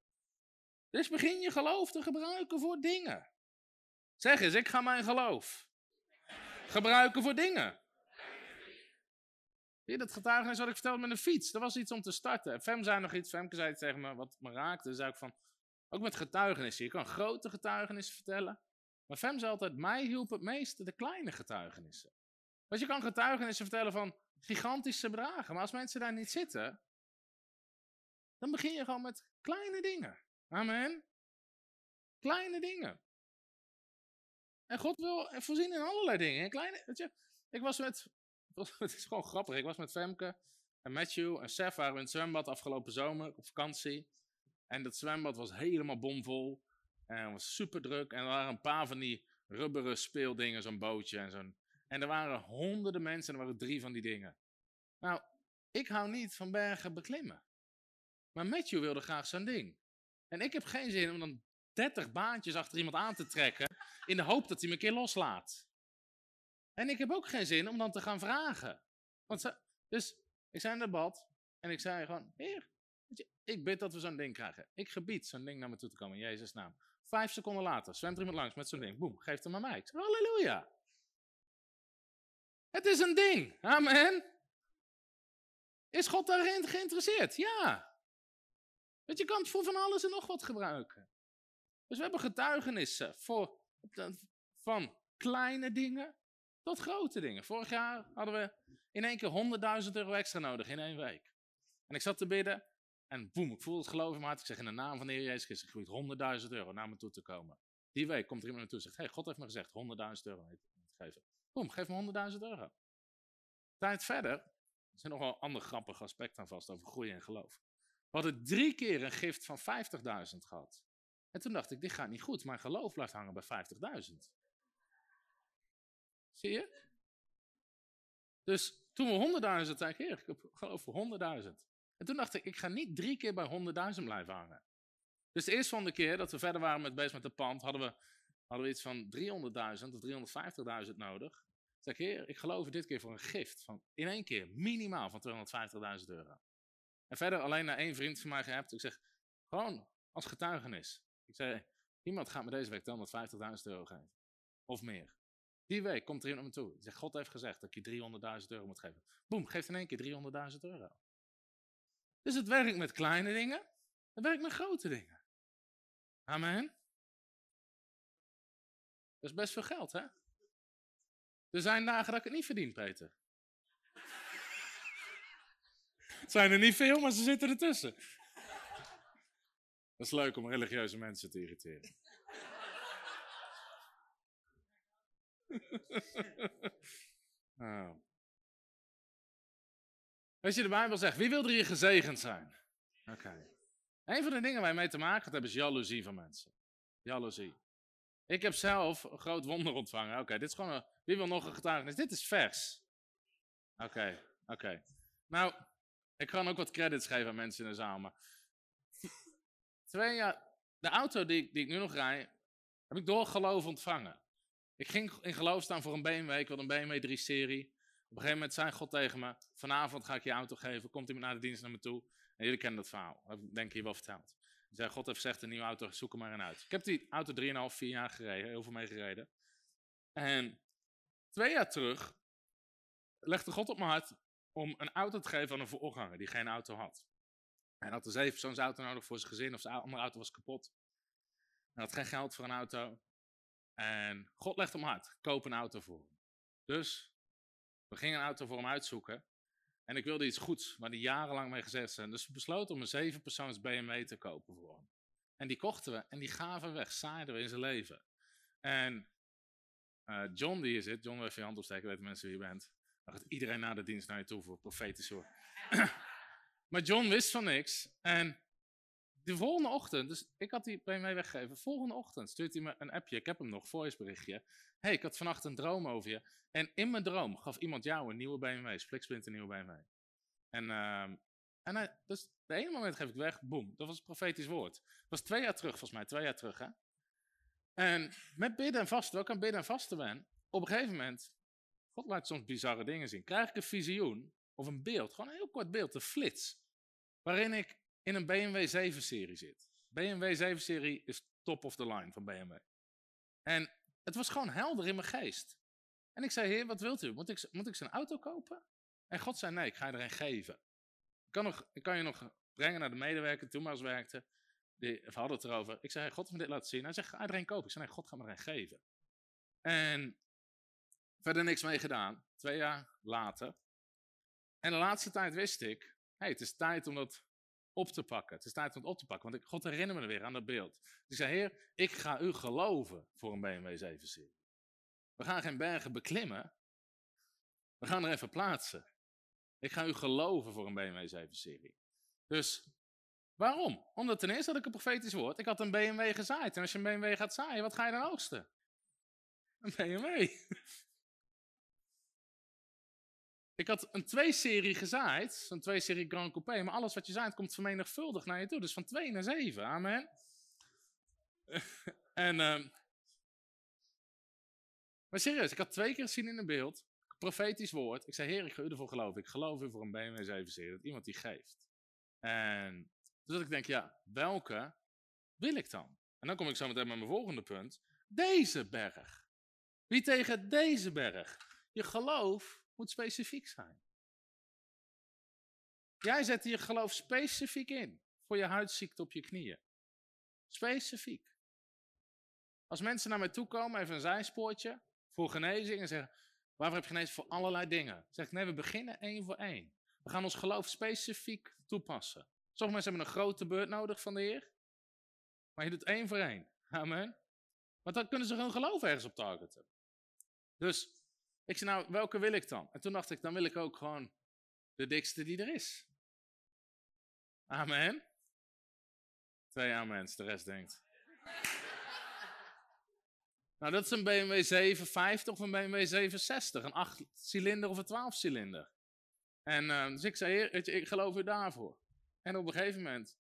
Dus begin je geloof te gebruiken voor dingen. Zeg eens, ik ga mijn geloof gebruiken voor dingen. Je dat getuigenis wat ik vertelde met een fiets? Dat was iets om te starten. Fem zei nog iets, Femke zei tegen me wat me raakte. Dan zei ik van, ook met getuigenissen. Je kan grote getuigenissen vertellen. Maar Fem zei altijd, mij hielp het meeste de kleine getuigenissen. Want je kan getuigenissen vertellen van gigantische bedragen. Maar als mensen daar niet zitten, dan begin je gewoon met kleine dingen. Amen. Kleine dingen. En God wil voorzien in allerlei dingen. Kleine, weet je, ik was met het is gewoon grappig. Ik was met Femke en Matthew en Seth waren in het zwembad afgelopen zomer op vakantie. En dat zwembad was helemaal bomvol. En het was super druk. En er waren een paar van die rubberen speeldingen, zo'n bootje en zo'n. En er waren honderden mensen en er waren drie van die dingen. Nou, ik hou niet van bergen beklimmen. Maar Matthew wilde graag zo'n ding. En ik heb geen zin om dan 30 baantjes achter iemand aan te trekken. in de hoop dat hij me een keer loslaat. En ik heb ook geen zin om dan te gaan vragen. Want ze, dus ik zei in het bad en ik zei gewoon, heer, ik bid dat we zo'n ding krijgen. Ik gebied zo'n ding naar me toe te komen in Jezus' naam. Vijf seconden later zwemt er iemand langs met zo'n ding. Boem, geef hem aan mij. Ik halleluja. Het is een ding. Amen. Is God daarin geïnteresseerd? Ja. Want je kan het voor van alles en nog wat gebruiken. Dus we hebben getuigenissen voor, van kleine dingen tot grote dingen. Vorig jaar hadden we in één keer 100.000 euro extra nodig in één week. En ik zat te bidden en boem, ik voelde het geloof in mijn. Ik zeg in de naam van de Heer Jezus Christus, groeit 100.000 euro naar me toe te komen. Die week komt er iemand naartoe en zegt, hey, God heeft me gezegd 100.000 euro te geven. Boem, geef me 100.000 euro. Tijd verder, er zijn nog wel andere grappige aspecten aan vast over groei en geloof. We hadden drie keer een gift van 50.000 gehad. En toen dacht ik, dit gaat niet goed. Mijn geloof blijft hangen bij 50.000. Zie je? Dus toen we 100.000 zei ik, heer, ik geloof voor 100.000. En toen dacht ik, ik ga niet drie keer bij 100.000 blijven hangen. Dus de eerste van de keer dat we verder waren met bezig met de pand, hadden we, hadden iets van 300.000 of 350.000 nodig. Zeg ik, heer, ik geloof dit keer voor een gift van in één keer minimaal van 250.000 euro. En verder alleen naar één vriend van mij gehebt. Ik zeg, gewoon als getuigenis. Ik zei, iemand gaat me deze week 250.000 euro geven. Of meer. Die week komt er iemand naar me toe. Die zegt, God heeft gezegd dat ik je 300.000 euro moet geven. Boem, geeft in één keer 300.000 euro. Dus het werkt met kleine dingen. Het werkt met grote dingen. Amen. Dat is best veel geld, hè? Er zijn dagen dat ik het niet verdien, Peter. Het zijn er niet veel, maar ze zitten ertussen. Dat is leuk om religieuze mensen te irriteren. oh. Weet je, de Bijbel zegt, wie wil er hier gezegend zijn? Oké. Een van de dingen waar mee te maken hebt, is jaloezie van mensen. Jaloezie. Ik heb zelf een groot wonder ontvangen. Oké, dit is gewoon wie wil nog een getuigenis? Dit is vers. Oké, oké. Nou, ik kan ook wat credits geven aan mensen in de zaal, maar... Twee de auto die, die ik nu nog rij, heb ik door geloof ontvangen. Ik ging in geloof staan voor een BMW, ik wilde een BMW 3-serie. Op een gegeven moment zei God tegen me, vanavond ga ik je auto geven, komt iemand naar de dienst naar me toe. En jullie kennen dat verhaal, dat ik denk ik hier wel verteld. Hij zei, God heeft gezegd, een nieuwe auto, zoek er maar een uit. Ik heb die auto 3,5, 4 jaar gereden, heel veel mee gereden. En twee jaar terug legde God op mijn hart om een auto te geven aan een voorganger die geen auto had. Hij had een zevenpersoonsauto nodig voor zijn gezin of zijn andere auto was kapot. Hij had geen geld voor een auto. En God op mijn hart, koop een auto voor hem. Dus we gingen een auto voor hem uitzoeken. En ik wilde iets goeds, waar hij jarenlang mee gezegd zijn. Dus we besloten om een zevenpersoons BMW te kopen voor hem. En die kochten we en die gaven weg, zaaiden we in zijn leven. En uh, John die hier zit, John wil even je hand opsteken, weten mensen wie je bent. Dan gaat iedereen na de dienst naar je toe voor hoor. maar John wist van niks. En de volgende ochtend, dus ik had die BMW weggegeven. Volgende ochtend stuurt hij me een appje. Ik heb hem nog, voiceberichtje. hey, ik had vannacht een droom over je. En in mijn droom gaf iemand jou een nieuwe BMW. Spliksplint een nieuwe BMW. En, uh, en hij, dus de ene moment geef ik weg, boem. Dat was een profetisch woord. Dat was twee jaar terug, volgens mij. Twee jaar terug, hè. En met bidden en vasten, ook aan bidden en vasten ben. Op een gegeven moment, God laat soms bizarre dingen zien. Krijg ik een visioen of een beeld, gewoon een heel kort beeld, een flits. Waarin ik in een BMW 7-serie zit. BMW 7-serie is top of the line van BMW. En het was gewoon helder in mijn geest. En ik zei, heer, wat wilt u? Moet ik, moet ik zijn auto kopen? En God zei, nee, ik ga je er een geven. Ik kan, nog, kan je nog brengen naar de medewerker, toen maar eens werkte. Die, we hadden het erover. Ik zei, God heeft me dit laten zien. Hij zegt, ga er een kopen. Ik zei, nee, God gaat me er geven. En verder niks mee gedaan. Twee jaar later. En de laatste tijd wist ik, hey, het is tijd om dat op te pakken. Het is tijd om het op te pakken, want ik, God herinnerde me er weer aan dat beeld. Ik zei, Heer, ik ga u geloven voor een BMW 7-serie. We gaan geen bergen beklimmen. We gaan er even plaatsen. Ik ga u geloven voor een BMW 7-serie. Dus waarom? Omdat ten eerste had ik een profetisch woord. Ik had een BMW gezaaid. En als je een BMW gaat zaaien, wat ga je dan oogsten? Een BMW. Ik had een 2-serie gezaaid, een 2-serie Grand Coupé, maar alles wat je zaait komt vermenigvuldigd naar je toe. Dus van 2 naar 7, amen. en, uh, maar serieus, ik had twee keer gezien in een beeld, profetisch woord. Ik zei, heer, ik ga u ervoor geloven. Ik geloof u voor een BMW 7-serie, dat iemand die geeft. En dus dat ik denk, ja, welke wil ik dan? En dan kom ik zo meteen met mijn volgende punt. Deze berg. Wie tegen deze berg? Je geloof moet specifiek zijn. Jij zet je geloof specifiek in voor je huidziekte op je knieën. Specifiek. Als mensen naar mij toe komen, even een zijspoortje, voor genezing en zeggen, waarvoor heb je genezen? Voor allerlei dingen. Zeg ik, nee, we beginnen één voor één. We gaan ons geloof specifiek toepassen. Sommige mensen hebben een grote beurt nodig van de Heer. Maar je doet één voor één. Amen. Want dan kunnen ze hun geloof ergens op targeten. Dus ik zei, nou, welke wil ik dan? En toen dacht ik, dan wil ik ook gewoon de dikste die er is. Amen. Twee amens, de rest denkt. nou, dat is een BMW 750 of een BMW 760. Een 8 cilinder of een 12 cilinder. En uh, dus ik zei, heer, ik geloof u daarvoor. En op een gegeven moment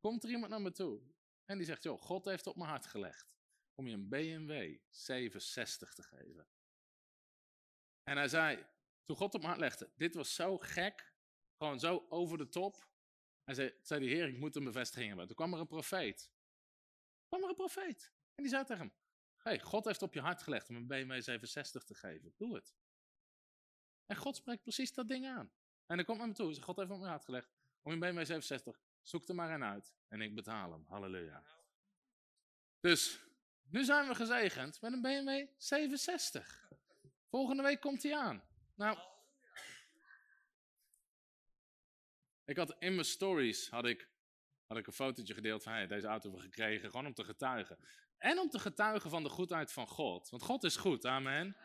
komt er iemand naar me toe. En die zegt, joh, God heeft op mijn hart gelegd om je een BMW 760 te geven. En hij zei, toen God op mijn hart legde, dit was zo gek, gewoon zo over de top. Hij zei, zei die heer, ik moet een bevestiging hebben. Toen kwam er een profeet. Toen kwam er een profeet. En die zei tegen hem, hey, God heeft op je hart gelegd om een BMW 760 te geven. Doe het. En God spreekt precies dat ding aan. En dan komt naar me toe, God heeft op mijn hart gelegd om een BMW 760. Zoek er maar een uit en ik betaal hem. Halleluja. Dus, nu zijn we gezegend met een BMW 760. Volgende week komt hij aan. Nou, ik had in mijn stories had ik, had ik een fotootje gedeeld van hey, deze auto hebben we gekregen, gewoon om te getuigen. En om te getuigen van de goedheid van God. Want God is goed, amen.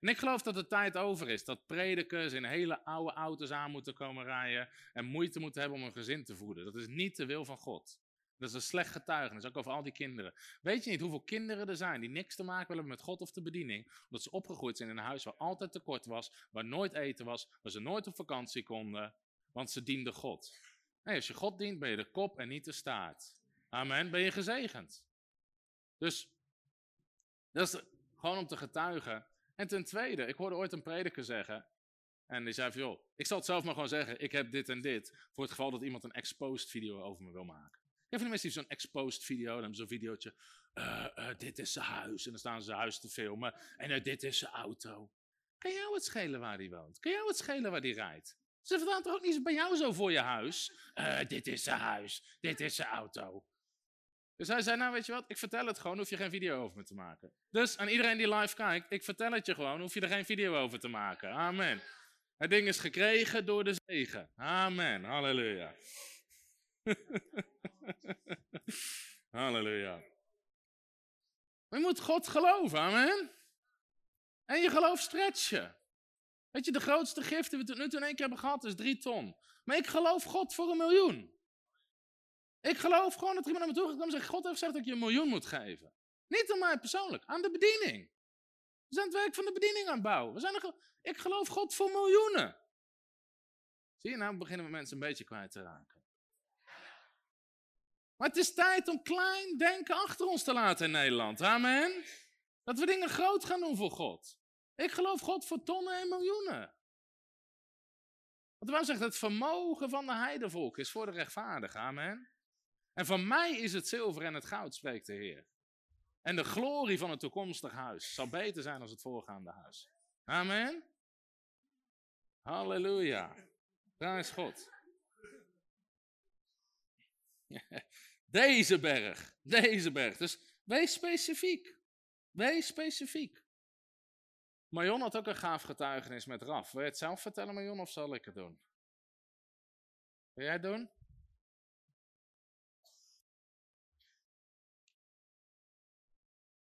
En ik geloof dat de tijd over is dat predikers in hele oude auto's aan moeten komen rijden en moeite moeten hebben om een gezin te voeden. Dat is niet de wil van God. Dat is een slecht getuigenis, ook over al die kinderen. Weet je niet hoeveel kinderen er zijn die niks te maken willen met God of de bediening, omdat ze opgegroeid zijn in een huis waar altijd tekort was, waar nooit eten was, waar ze nooit op vakantie konden, want ze dienden God. Als je God dient, ben je de kop en niet de staart. Amen, ben je gezegend. Dus, dat is gewoon om te getuigen. En ten tweede, ik hoorde ooit een prediker zeggen, en die zei joh, ik zal het zelf maar gewoon zeggen, ik heb dit en dit, voor het geval dat iemand een exposed video over me wil maken. Heb van die mensen die zo'n exposed video, dan hebben zo'n videootje, uh, uh, dit is zijn huis, en dan staan ze zijn huis te filmen, en uh, dit is zijn auto. Kan jou het schelen waar hij woont? Kan jou het schelen waar hij rijdt? Ze vertellen toch ook niet bij jou zo voor je huis? dit is zijn huis, dit is zijn auto. Dus hij zei, nou weet je wat, ik vertel het gewoon, hoef je geen video over me te maken. Dus aan iedereen die live kijkt, ik vertel het je gewoon, hoef je er geen video over te maken. Amen. Het ding is gekregen door de zegen. Amen. Halleluja. Halleluja. je moet God geloven, amen. En je geloof stretchen. Weet je, de grootste gift die we tot nu toe in één keer hebben gehad is drie ton. Maar ik geloof God voor een miljoen. Ik geloof gewoon dat er iemand naar me toe gaat en zegt, God heeft gezegd dat ik je een miljoen moet geven. Niet aan mij persoonlijk, aan de bediening. We zijn het werk van de bediening aan het bouwen. We zijn er, ik geloof God voor miljoenen. Zie je, nou beginnen we mensen een beetje kwijt te raken. Maar het is tijd om klein denken achter ons te laten in Nederland. Amen. Dat we dingen groot gaan doen voor God. Ik geloof God voor tonnen en miljoenen. Want waarom zegt het vermogen van de heidevolk is voor de rechtvaardige. Amen. En van mij is het zilver en het goud, spreekt de Heer. En de glorie van het toekomstig huis zal beter zijn dan het voorgaande huis. Amen. Halleluja. Daar is God. Deze berg. Deze berg. Dus wees specifiek. Wees specifiek. Marion had ook een gaaf getuigenis met Raf. Wil je het zelf vertellen, Marion, of zal ik het doen? Wil jij het doen?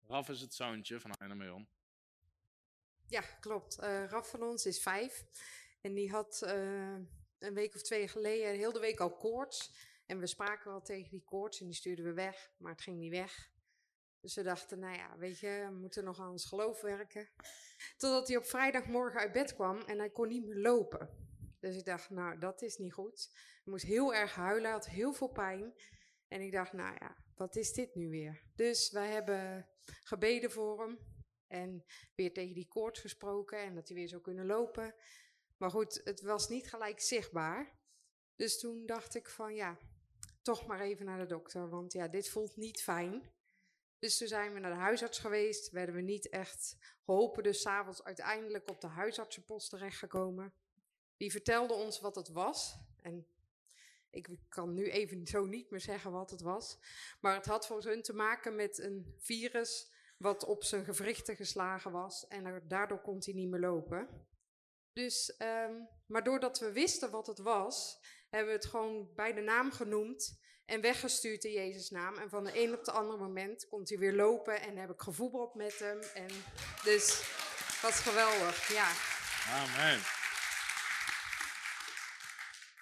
Raf is het zoontje van Heine Marion. Ja, klopt. Uh, Raf van ons is vijf. En die had uh, een week of twee geleden heel de week al koorts. En we spraken wel tegen die koorts en die stuurden we weg, maar het ging niet weg. Dus we dachten, nou ja, weet je, we moeten nog aan ons geloof werken. Totdat hij op vrijdagmorgen uit bed kwam en hij kon niet meer lopen. Dus ik dacht, nou, dat is niet goed. Hij moest heel erg huilen, had heel veel pijn. En ik dacht, nou ja, wat is dit nu weer? Dus wij hebben gebeden voor hem. En weer tegen die koorts gesproken en dat hij weer zou kunnen lopen. Maar goed, het was niet gelijk zichtbaar. Dus toen dacht ik van ja, toch maar even naar de dokter. Want ja, dit voelt niet fijn. Dus toen zijn we naar de huisarts geweest. Werden we niet echt geholpen. Dus s'avonds uiteindelijk op de huisartsenpost terechtgekomen. Die vertelde ons wat het was. En Ik kan nu even zo niet meer zeggen wat het was. Maar het had voor hun te maken met een virus wat op zijn gewrichten geslagen was. En er, daardoor kon hij niet meer lopen. Dus, ehm, maar doordat we wisten wat het was, hebben we het gewoon bij de naam genoemd en weggestuurd in Jezus' naam. En van de een op de andere moment komt hij weer lopen en heb ik gevoetbald met hem. En dus dat is geweldig, ja. Amen.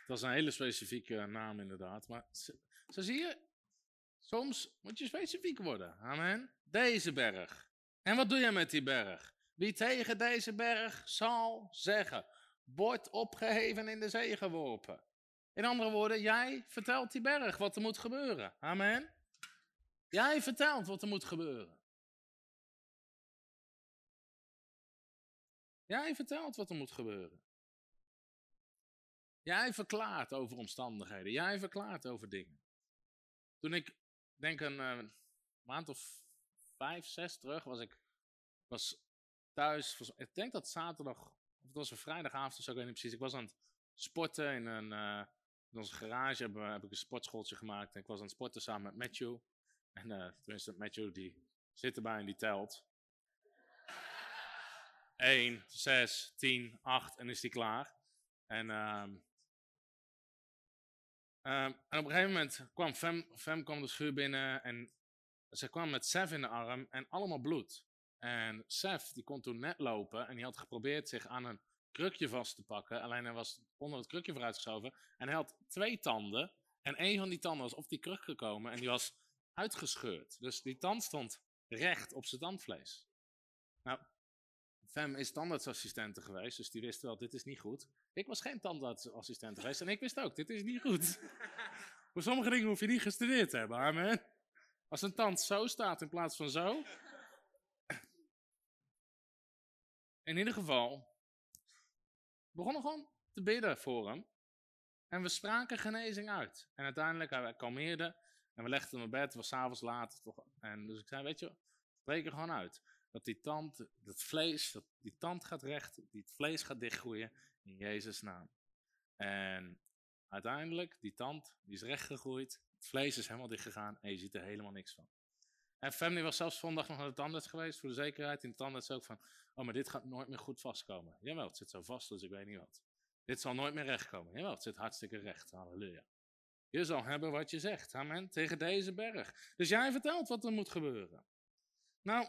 Dat is een hele specifieke naam inderdaad. Maar zo, zie je, soms moet je specifiek worden. Amen. Deze berg. En wat doe je met die berg? Wie tegen deze berg zal zeggen, wordt opgeheven in de zee geworpen. In andere woorden, jij vertelt die berg wat er moet gebeuren. Amen. Jij vertelt wat er moet gebeuren. Jij vertelt wat er moet gebeuren. Jij verklaart over omstandigheden. Jij verklaart over dingen. Toen ik, denk een uh, maand of vijf, zes terug, was ik was thuis. Ik denk dat zaterdag, of het was een vrijdagavond, dus ik weet niet precies. Ik was aan het sporten in, een, uh, in onze garage. Heb, ik een sportschooltje gemaakt. En ik was aan het sporten samen met Matthew. En uh, tenminste, Matthew die zit erbij en die telt. 1, 6, 10, 8 en is die klaar. En, um, um, en op een gegeven moment kwam Fem, Fem kwam de schuur binnen en ze kwam met Sef in de arm en allemaal bloed. En Sef die kon toen net lopen en die had geprobeerd zich aan een krukje vast te pakken. Alleen hij was onder het krukje vooruitgeschoven en hij had twee tanden. En een van die tanden was op die kruk gekomen en die was uitgescheurd. Dus die tand stond recht op zijn tandvlees. Nou, Fem is tandartsassistente geweest, dus die wist wel, dit is niet goed. Ik was geen tandartsassistent geweest en ik wist ook, dit is niet goed. Voor sommige dingen hoef je niet gestudeerd te hebben, amen. Als een tand zo staat in plaats van zo. In ieder geval, begonnen gewoon te bidden voor hem. En we spraken genezing uit. En uiteindelijk, hij kalmeerde. En we legden hem op bed, het was s'avonds laat. Toch, en dus ik zei, weet je, spreek er gewoon uit dat die tand, dat vlees, dat die tand gaat recht, die vlees gaat dichtgroeien in Jezus' naam. En uiteindelijk, die tand, die is recht gegroeid, het vlees is helemaal dicht gegaan en je ziet er helemaal niks van. En Family was zelfs zondag nog naar de tandarts geweest voor de zekerheid. In de tandarts ook van, oh maar dit gaat nooit meer goed vastkomen. Jawel, het zit zo vast dus ik weet niet wat. Dit zal nooit meer recht komen. Jawel, het zit hartstikke recht. Halleluja. Je zal hebben wat je zegt. Amen. Tegen deze berg. Dus jij vertelt wat er moet gebeuren. Nou,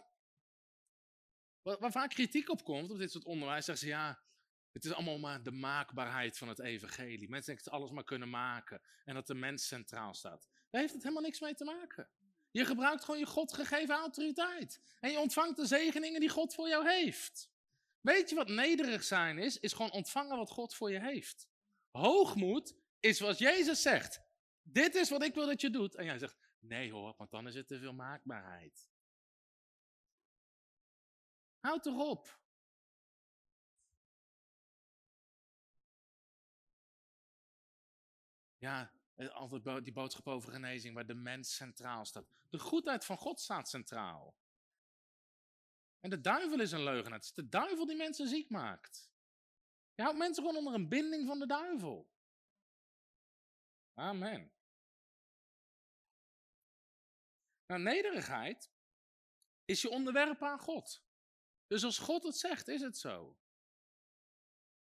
Waar, vaak kritiek op komt, op dit soort onderwijs, zeggen ze ja, het is allemaal maar de maakbaarheid van het evangelie. Mensen denken dat alles maar kunnen maken en dat de mens centraal staat. Daar heeft het helemaal niks mee te maken. Je gebruikt gewoon je God gegeven autoriteit. En je ontvangt de zegeningen die God voor jou heeft. Weet je wat nederig zijn is? Is gewoon ontvangen wat God voor je heeft. Hoogmoed is wat Jezus zegt. Dit is wat ik wil dat je doet. En jij zegt, nee hoor, want dan is het te veel maakbaarheid. Houd toch op. Ja, altijd die boodschap over genezing waar de mens centraal staat. De goedheid van God staat centraal. En de duivel is een leugenaar. Het is de duivel die mensen ziek maakt. Je houdt mensen gewoon onder een binding van de duivel. Amen. Nou, nederigheid is je onderwerpen aan God. Dus als God het zegt, is het zo.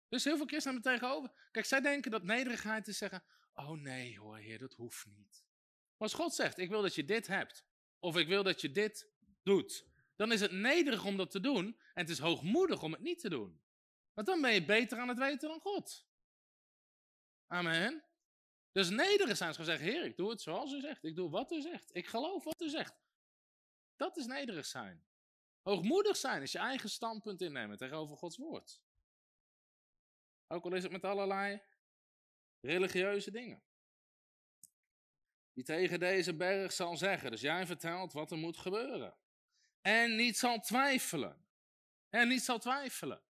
Dus heel veel christenen tegenover. Kijk, zij denken dat nederigheid is zeggen: Oh nee hoor, Heer, dat hoeft niet. Maar als God zegt: Ik wil dat je dit hebt, of ik wil dat je dit doet, dan is het nederig om dat te doen en het is hoogmoedig om het niet te doen. Want dan ben je beter aan het weten dan God. Amen. Dus nederig zijn is gewoon zeggen: Heer, ik doe het zoals u zegt. Ik doe wat u zegt. Ik geloof wat u zegt. Dat is nederig zijn. Hoogmoedig zijn is je eigen standpunt innemen tegenover Gods woord. Ook al is het met allerlei religieuze dingen. Die tegen deze berg zal zeggen. Dus jij vertelt wat er moet gebeuren. En niet zal twijfelen. En niet zal twijfelen.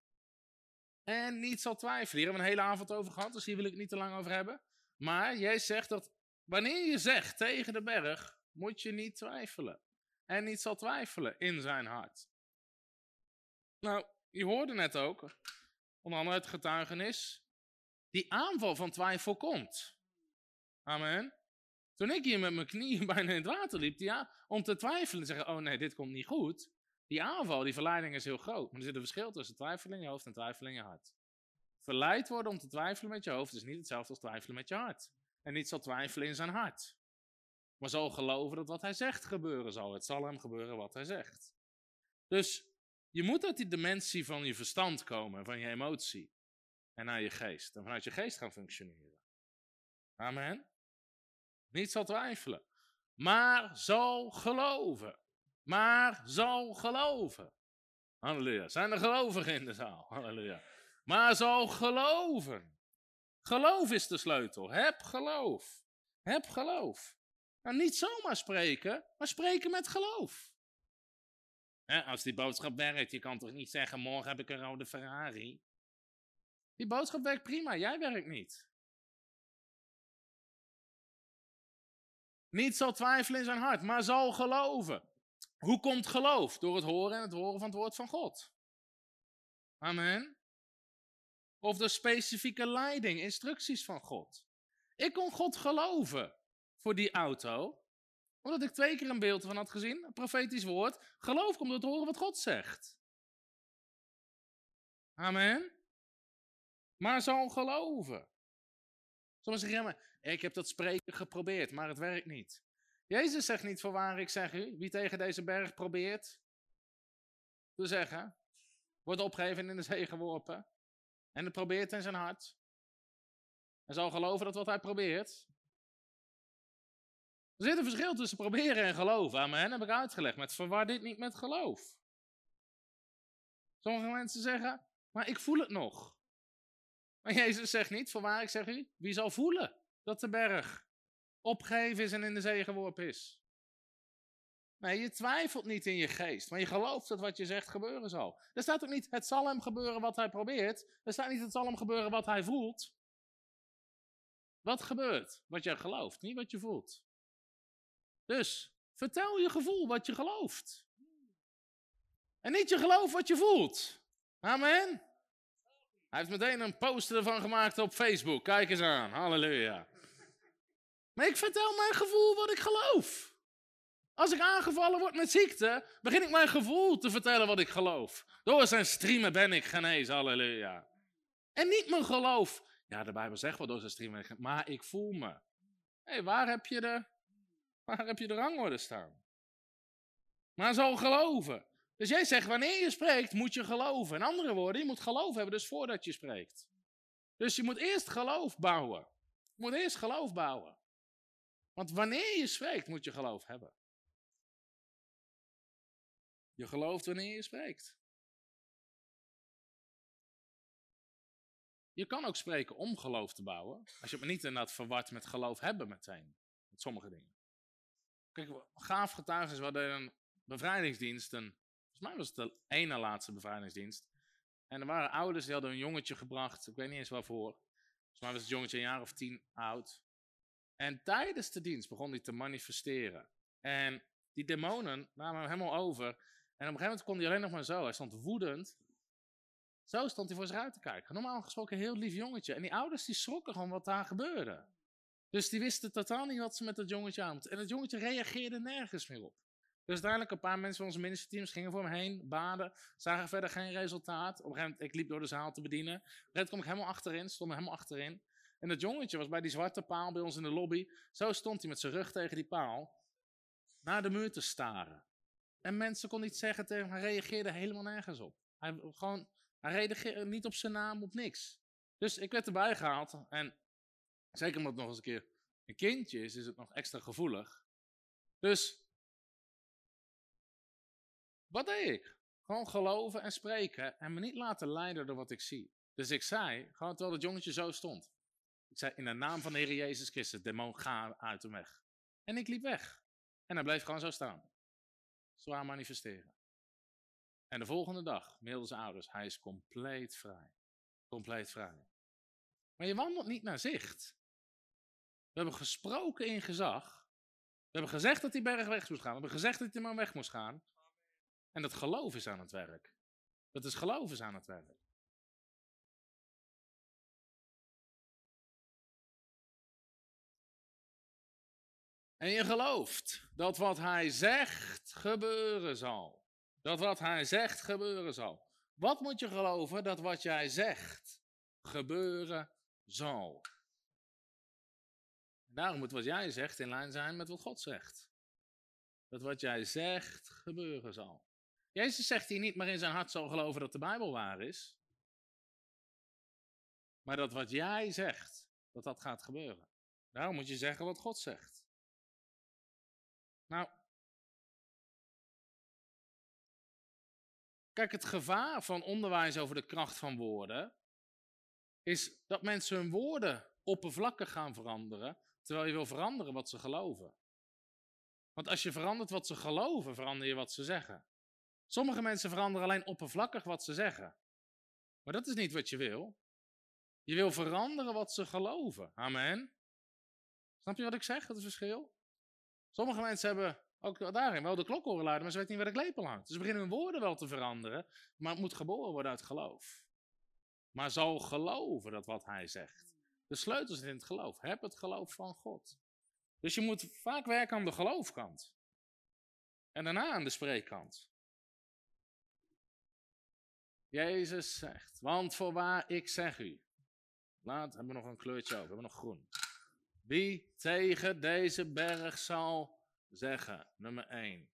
En niet zal twijfelen. Hier hebben we een hele avond over gehad, dus hier wil ik niet te lang over hebben. Maar jij zegt dat wanneer je zegt tegen de berg, moet je niet twijfelen en niet zal twijfelen in zijn hart. Nou, je hoorde net ook, onder andere het getuigenis, die aanval van twijfel komt. Amen. Toen ik hier met mijn knieën bijna in het water liep, ja, om te twijfelen en zeggen, oh nee, dit komt niet goed. Die aanval, die verleiding is heel groot. Maar er zit een verschil tussen twijfelen in je hoofd en twijfelen in je hart. Verleid worden om te twijfelen met je hoofd is niet hetzelfde als twijfelen met je hart. En niet zal twijfelen in zijn hart. Maar zal geloven dat wat hij zegt gebeuren zal. Het zal hem gebeuren wat hij zegt. Dus je moet uit die dimensie van je verstand komen, van je emotie. En naar je geest. En vanuit je geest gaan functioneren. Amen. Niet zal twijfelen. Maar zal geloven. Maar zal geloven. Halleluja. Zijn er gelovigen in de zaal? Halleluja. Maar zal geloven. Geloof is de sleutel. Heb geloof. Heb geloof. Nou, niet zomaar spreken, maar spreken met geloof. als die boodschap werkt, je kan toch niet zeggen: morgen heb ik een rode Ferrari. Die boodschap werkt prima, jij werkt niet. Niet zal twijfelen in zijn hart, maar zal geloven. Hoe komt geloof? Door het horen en het horen van het woord van God. Amen. Of de specifieke leiding, instructies van God. Ik kon God geloven voor die auto, omdat ik twee keer een beeld van had gezien, een profetisch woord. Geloof komt door het horen wat God zegt. Amen. Maar zal geloven. Sommigen zeggen, ja, ik heb dat spreken geprobeerd, maar het werkt niet. Jezus zegt niet voorwaar, ik zeg u, wie tegen deze berg probeert te zeggen, wordt opgegeven en in de zee geworpen. En het probeert in zijn hart. En zal geloven dat wat hij probeert. Er zit een verschil tussen proberen en geloven. Amen, heb ik uitgelegd. Met verwar dit niet met geloof. Sommige mensen zeggen, maar ik voel het nog. Maar Jezus zegt niet, voorwaar ik zeg u, wie zal voelen dat de berg opgegeven is en in de zee geworpen is? Nee, je twijfelt niet in je geest, maar je gelooft dat wat je zegt gebeuren zal. Er staat ook niet, het zal hem gebeuren wat hij probeert. Er staat niet, het zal hem gebeuren wat hij voelt. Wat gebeurt? Wat jij gelooft, niet wat je voelt. Dus, vertel je gevoel wat je gelooft. En niet je geloof wat je voelt. Amen. Hij heeft meteen een poster ervan gemaakt op Facebook. Kijk eens aan. Halleluja. Maar ik vertel mijn gevoel wat ik geloof. Als ik aangevallen word met ziekte, begin ik mijn gevoel te vertellen wat ik geloof. Door zijn streamen ben ik genezen, halleluja. En niet mijn geloof. Ja, de Bijbel zegt wel door zijn streamen, maar ik voel me. Hé, hey, waar heb je de, waar heb je de rangorde staan? Maar zo geloven. Dus jij zegt, wanneer je spreekt, moet je geloven. In andere woorden, je moet geloof hebben, dus voordat je spreekt. Dus je moet eerst geloof bouwen. Je moet eerst geloof bouwen. Want wanneer je spreekt, moet je geloof hebben. Je gelooft wanneer je spreekt. Je kan ook spreken om geloof te bouwen. Als je het niet inderdaad verward met geloof hebben meteen. Met sommige dingen. Kijk, gaaf getuigenis. We hadden een bevrijdingsdienst. En volgens mij was het de ene laatste bevrijdingsdienst. En er waren ouders die hadden een jongetje gebracht. Ik weet niet eens waarvoor. Volgens mij was het jongetje een jaar of tien oud. En tijdens de dienst begon hij te manifesteren. En die demonen namen hem helemaal over. En op een gegeven moment kon hij alleen nog maar zo. Hij stond woedend. Zo stond hij voor zich uit te kijken. Normaal gesproken een heel lief jongetje. En die ouders die schrokken gewoon wat daar gebeurde. Dus die wisten totaal niet wat ze met dat jongetje aan moeten. En het jongetje reageerde nergens meer op. Dus uiteindelijk een paar mensen van onze ministerteams gingen voor hem heen, baden, zagen verder geen resultaat. Op een gegeven moment, ik liep door de zaal te bedienen. Moment kom ik helemaal achterin, stond er helemaal achterin. En dat jongetje was bij die zwarte paal bij ons in de lobby. Zo stond hij met zijn rug tegen die paal, naar de muur te staren. En mensen konden iets zeggen tegen hem. Hij reageerde helemaal nergens op. Hij, gewoon, hij reageerde niet op zijn naam, op niks. Dus ik werd erbij gehaald. En zeker omdat het nog eens een keer een kindje is, is het nog extra gevoelig. Dus, wat deed ik? Gewoon geloven en spreken en me niet laten leiden door wat ik zie. Dus ik zei, gewoon terwijl het jongetje zo stond. Ik zei, in de naam van de Heer Jezus Christus, demon, ga uit de weg. En ik liep weg. En hij bleef gewoon zo staan zwaar manifesteren. En de volgende dag zijn ouders, hij is compleet vrij. Compleet vrij. Maar je wandelt niet naar zicht. We hebben gesproken in gezag. We hebben gezegd dat die berg weg moest gaan. We hebben gezegd dat die man weg moest gaan. En dat geloof is aan het werk. Dat is geloof is aan het werk. En je gelooft dat wat hij zegt gebeuren zal. Dat wat hij zegt gebeuren zal. Wat moet je geloven dat wat jij zegt gebeuren zal? Daarom moet wat jij zegt in lijn zijn met wat God zegt. Dat wat jij zegt gebeuren zal. Jezus zegt hier niet maar in zijn hart zal geloven dat de Bijbel waar is. Maar dat wat jij zegt, dat dat gaat gebeuren. Daarom moet je zeggen wat God zegt. Nou, kijk, het gevaar van onderwijs over de kracht van woorden is dat mensen hun woorden oppervlakkig gaan veranderen, terwijl je wil veranderen wat ze geloven. Want als je verandert wat ze geloven, verander je wat ze zeggen. Sommige mensen veranderen alleen oppervlakkig wat ze zeggen. Maar dat is niet wat je wil. Je wil veranderen wat ze geloven. Amen. Snap je wat ik zeg? Het verschil. Sommige mensen hebben ook daarin wel de klok horen luiden, maar ze weten niet waar de klepel hangt. Dus ze beginnen hun woorden wel te veranderen, maar het moet geboren worden uit geloof. Maar zal geloven dat wat hij zegt. De sleutel zit in het geloof. Heb het geloof van God. Dus je moet vaak werken aan de geloofkant. En daarna aan de spreekkant. Jezus zegt, want voorwaar ik zeg u. Laat, hebben we nog een kleurtje over, we hebben nog groen. Wie tegen deze berg zal zeggen, nummer 1.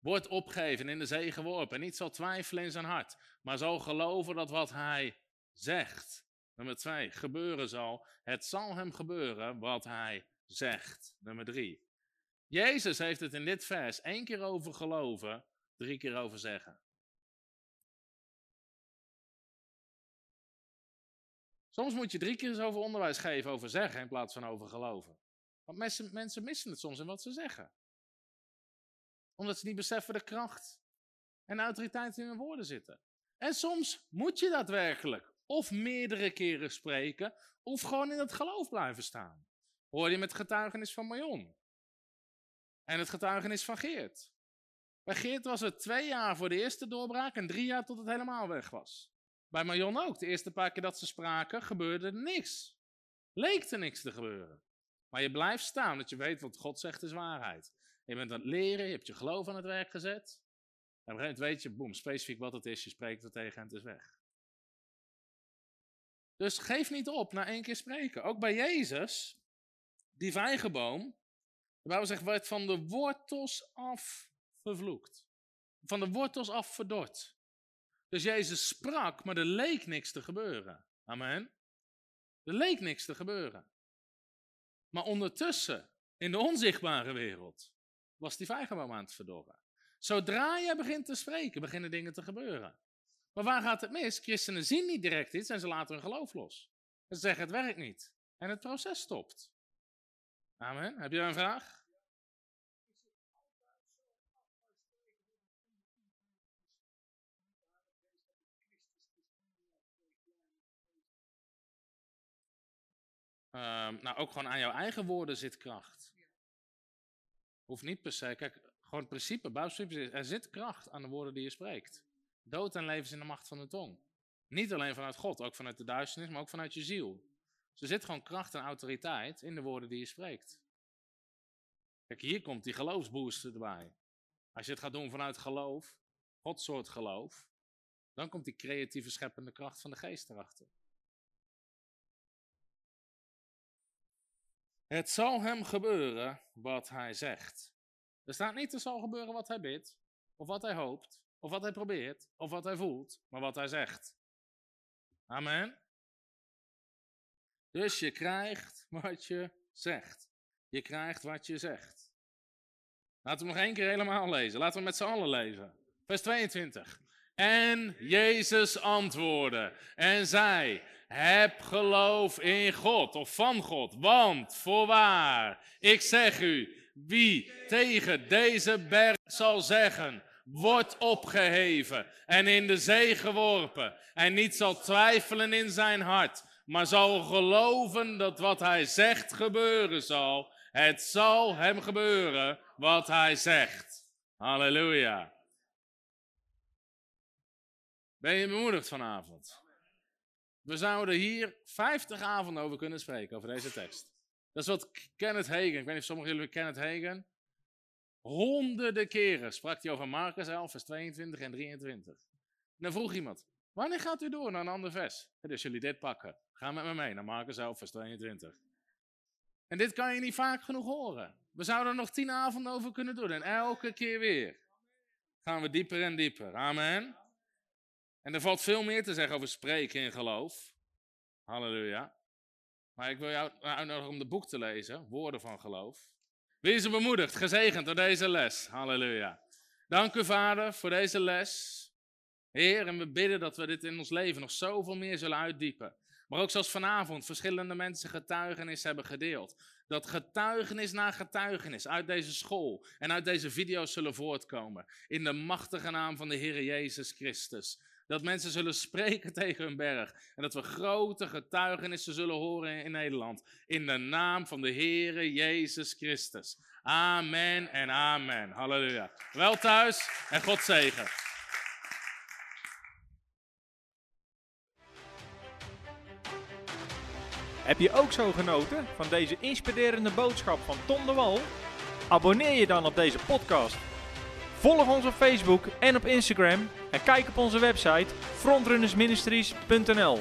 Wordt opgegeven in de zee geworpen. En niet zal twijfelen in zijn hart, maar zal geloven dat wat hij zegt. Nummer 2. Gebeuren zal. Het zal hem gebeuren wat hij zegt. Nummer 3. Jezus heeft het in dit vers één keer over geloven, drie keer over zeggen. Soms moet je drie keer zoveel onderwijs geven over zeggen in plaats van over geloven. Want mensen, mensen missen het soms in wat ze zeggen. Omdat ze niet beseffen de kracht en de autoriteit in hun woorden zitten. En soms moet je daadwerkelijk of meerdere keren spreken, of gewoon in het geloof blijven staan. Hoor je met het getuigenis van Marion. En het getuigenis van Geert. Bij Geert was het twee jaar voor de eerste doorbraak en drie jaar tot het helemaal weg was. Bij Marion ook. De eerste paar keer dat ze spraken, gebeurde er niks. Leek er niks te gebeuren. Maar je blijft staan, dat je weet wat God zegt is waarheid. Je bent aan het leren, je hebt je geloof aan het werk gezet. En op een gegeven moment weet je, boem, specifiek wat het is, je spreekt er tegen en het is weg. Dus geef niet op na één keer spreken. Ook bij Jezus, die vijgenboom, de Bijbel zegt, werd van de wortels af vervloekt. Van de wortels af verdord. Dus Jezus sprak, maar er leek niks te gebeuren. Amen. Er leek niks te gebeuren. Maar ondertussen, in de onzichtbare wereld, was die vijgenboom aan het verdorren. Zodra je begint te spreken, beginnen dingen te gebeuren. Maar waar gaat het mis? Christenen zien niet direct iets en ze laten hun geloof los. Ze zeggen het werkt niet. En het proces stopt. Amen. Heb je een vraag? Nou, ook gewoon aan jouw eigen woorden zit kracht. Hoeft niet per se. Kijk, gewoon het principe, Bijbelprincipe is, er zit kracht aan de woorden die je spreekt. Dood en leven is in de macht van de tong. Niet alleen vanuit God, ook vanuit de duisternis, maar ook vanuit je ziel. Dus er zit gewoon kracht en autoriteit in de woorden die je spreekt. Kijk, hier komt die geloofsbooster erbij. Als je het gaat doen vanuit geloof, Gods soort geloof, dan komt die creatieve scheppende kracht van de geest erachter. Het zal hem gebeuren wat hij zegt. Er staat niet, er zal gebeuren wat hij bidt, of wat hij hoopt, of wat hij probeert, of wat hij voelt, maar wat hij zegt. Amen. Dus je krijgt wat je zegt. Je krijgt wat je zegt. Laten we nog één keer helemaal lezen. Laten we met z'n allen lezen. Vers 22. En Jezus antwoordde en zei: Heb geloof in God of van God, want voorwaar, ik zeg u, wie tegen deze berg zal zeggen: wordt opgeheven en in de zee geworpen. En niet zal twijfelen in zijn hart, maar zal geloven dat wat hij zegt gebeuren zal. Het zal hem gebeuren wat hij zegt. Halleluja. Ben je bemoedigd vanavond? We zouden hier 50 avonden over kunnen spreken, over deze tekst. Dat is wat Kenneth Hagen, ik weet niet of sommigen jullie Kenneth Hagen. Honderden keren sprak hij over Marcus 11, vers 22 en 23. En dan vroeg iemand, wanneer gaat u door naar een ander vers? Dus jullie dit pakken. Ga met me mee naar Marcus 11, vers 22. En dit kan je niet vaak genoeg horen. We zouden er nog tien avonden over kunnen doen. En elke keer weer gaan we dieper en dieper. Amen. En er valt veel meer te zeggen over spreken in geloof. Halleluja. Maar ik wil jou uitnodigen om de boek te lezen, Woorden van Geloof. Wie is bemoedigd, gezegend door deze les? Halleluja. Dank u, Vader, voor deze les. Heer, en we bidden dat we dit in ons leven nog zoveel meer zullen uitdiepen. Maar ook zoals vanavond verschillende mensen getuigenis hebben gedeeld. Dat getuigenis na getuigenis uit deze school en uit deze video's zullen voortkomen. In de machtige naam van de Heer Jezus Christus. Dat mensen zullen spreken tegen hun berg. En dat we grote getuigenissen zullen horen in Nederland. In de naam van de Heere Jezus Christus. Amen en amen. Halleluja. Wel thuis en God zegen. Heb je ook zo genoten van deze inspirerende boodschap van Tom de Wal? Abonneer je dan op deze podcast. Volg ons op Facebook en op Instagram en kijk op onze website frontrunnersministries.nl.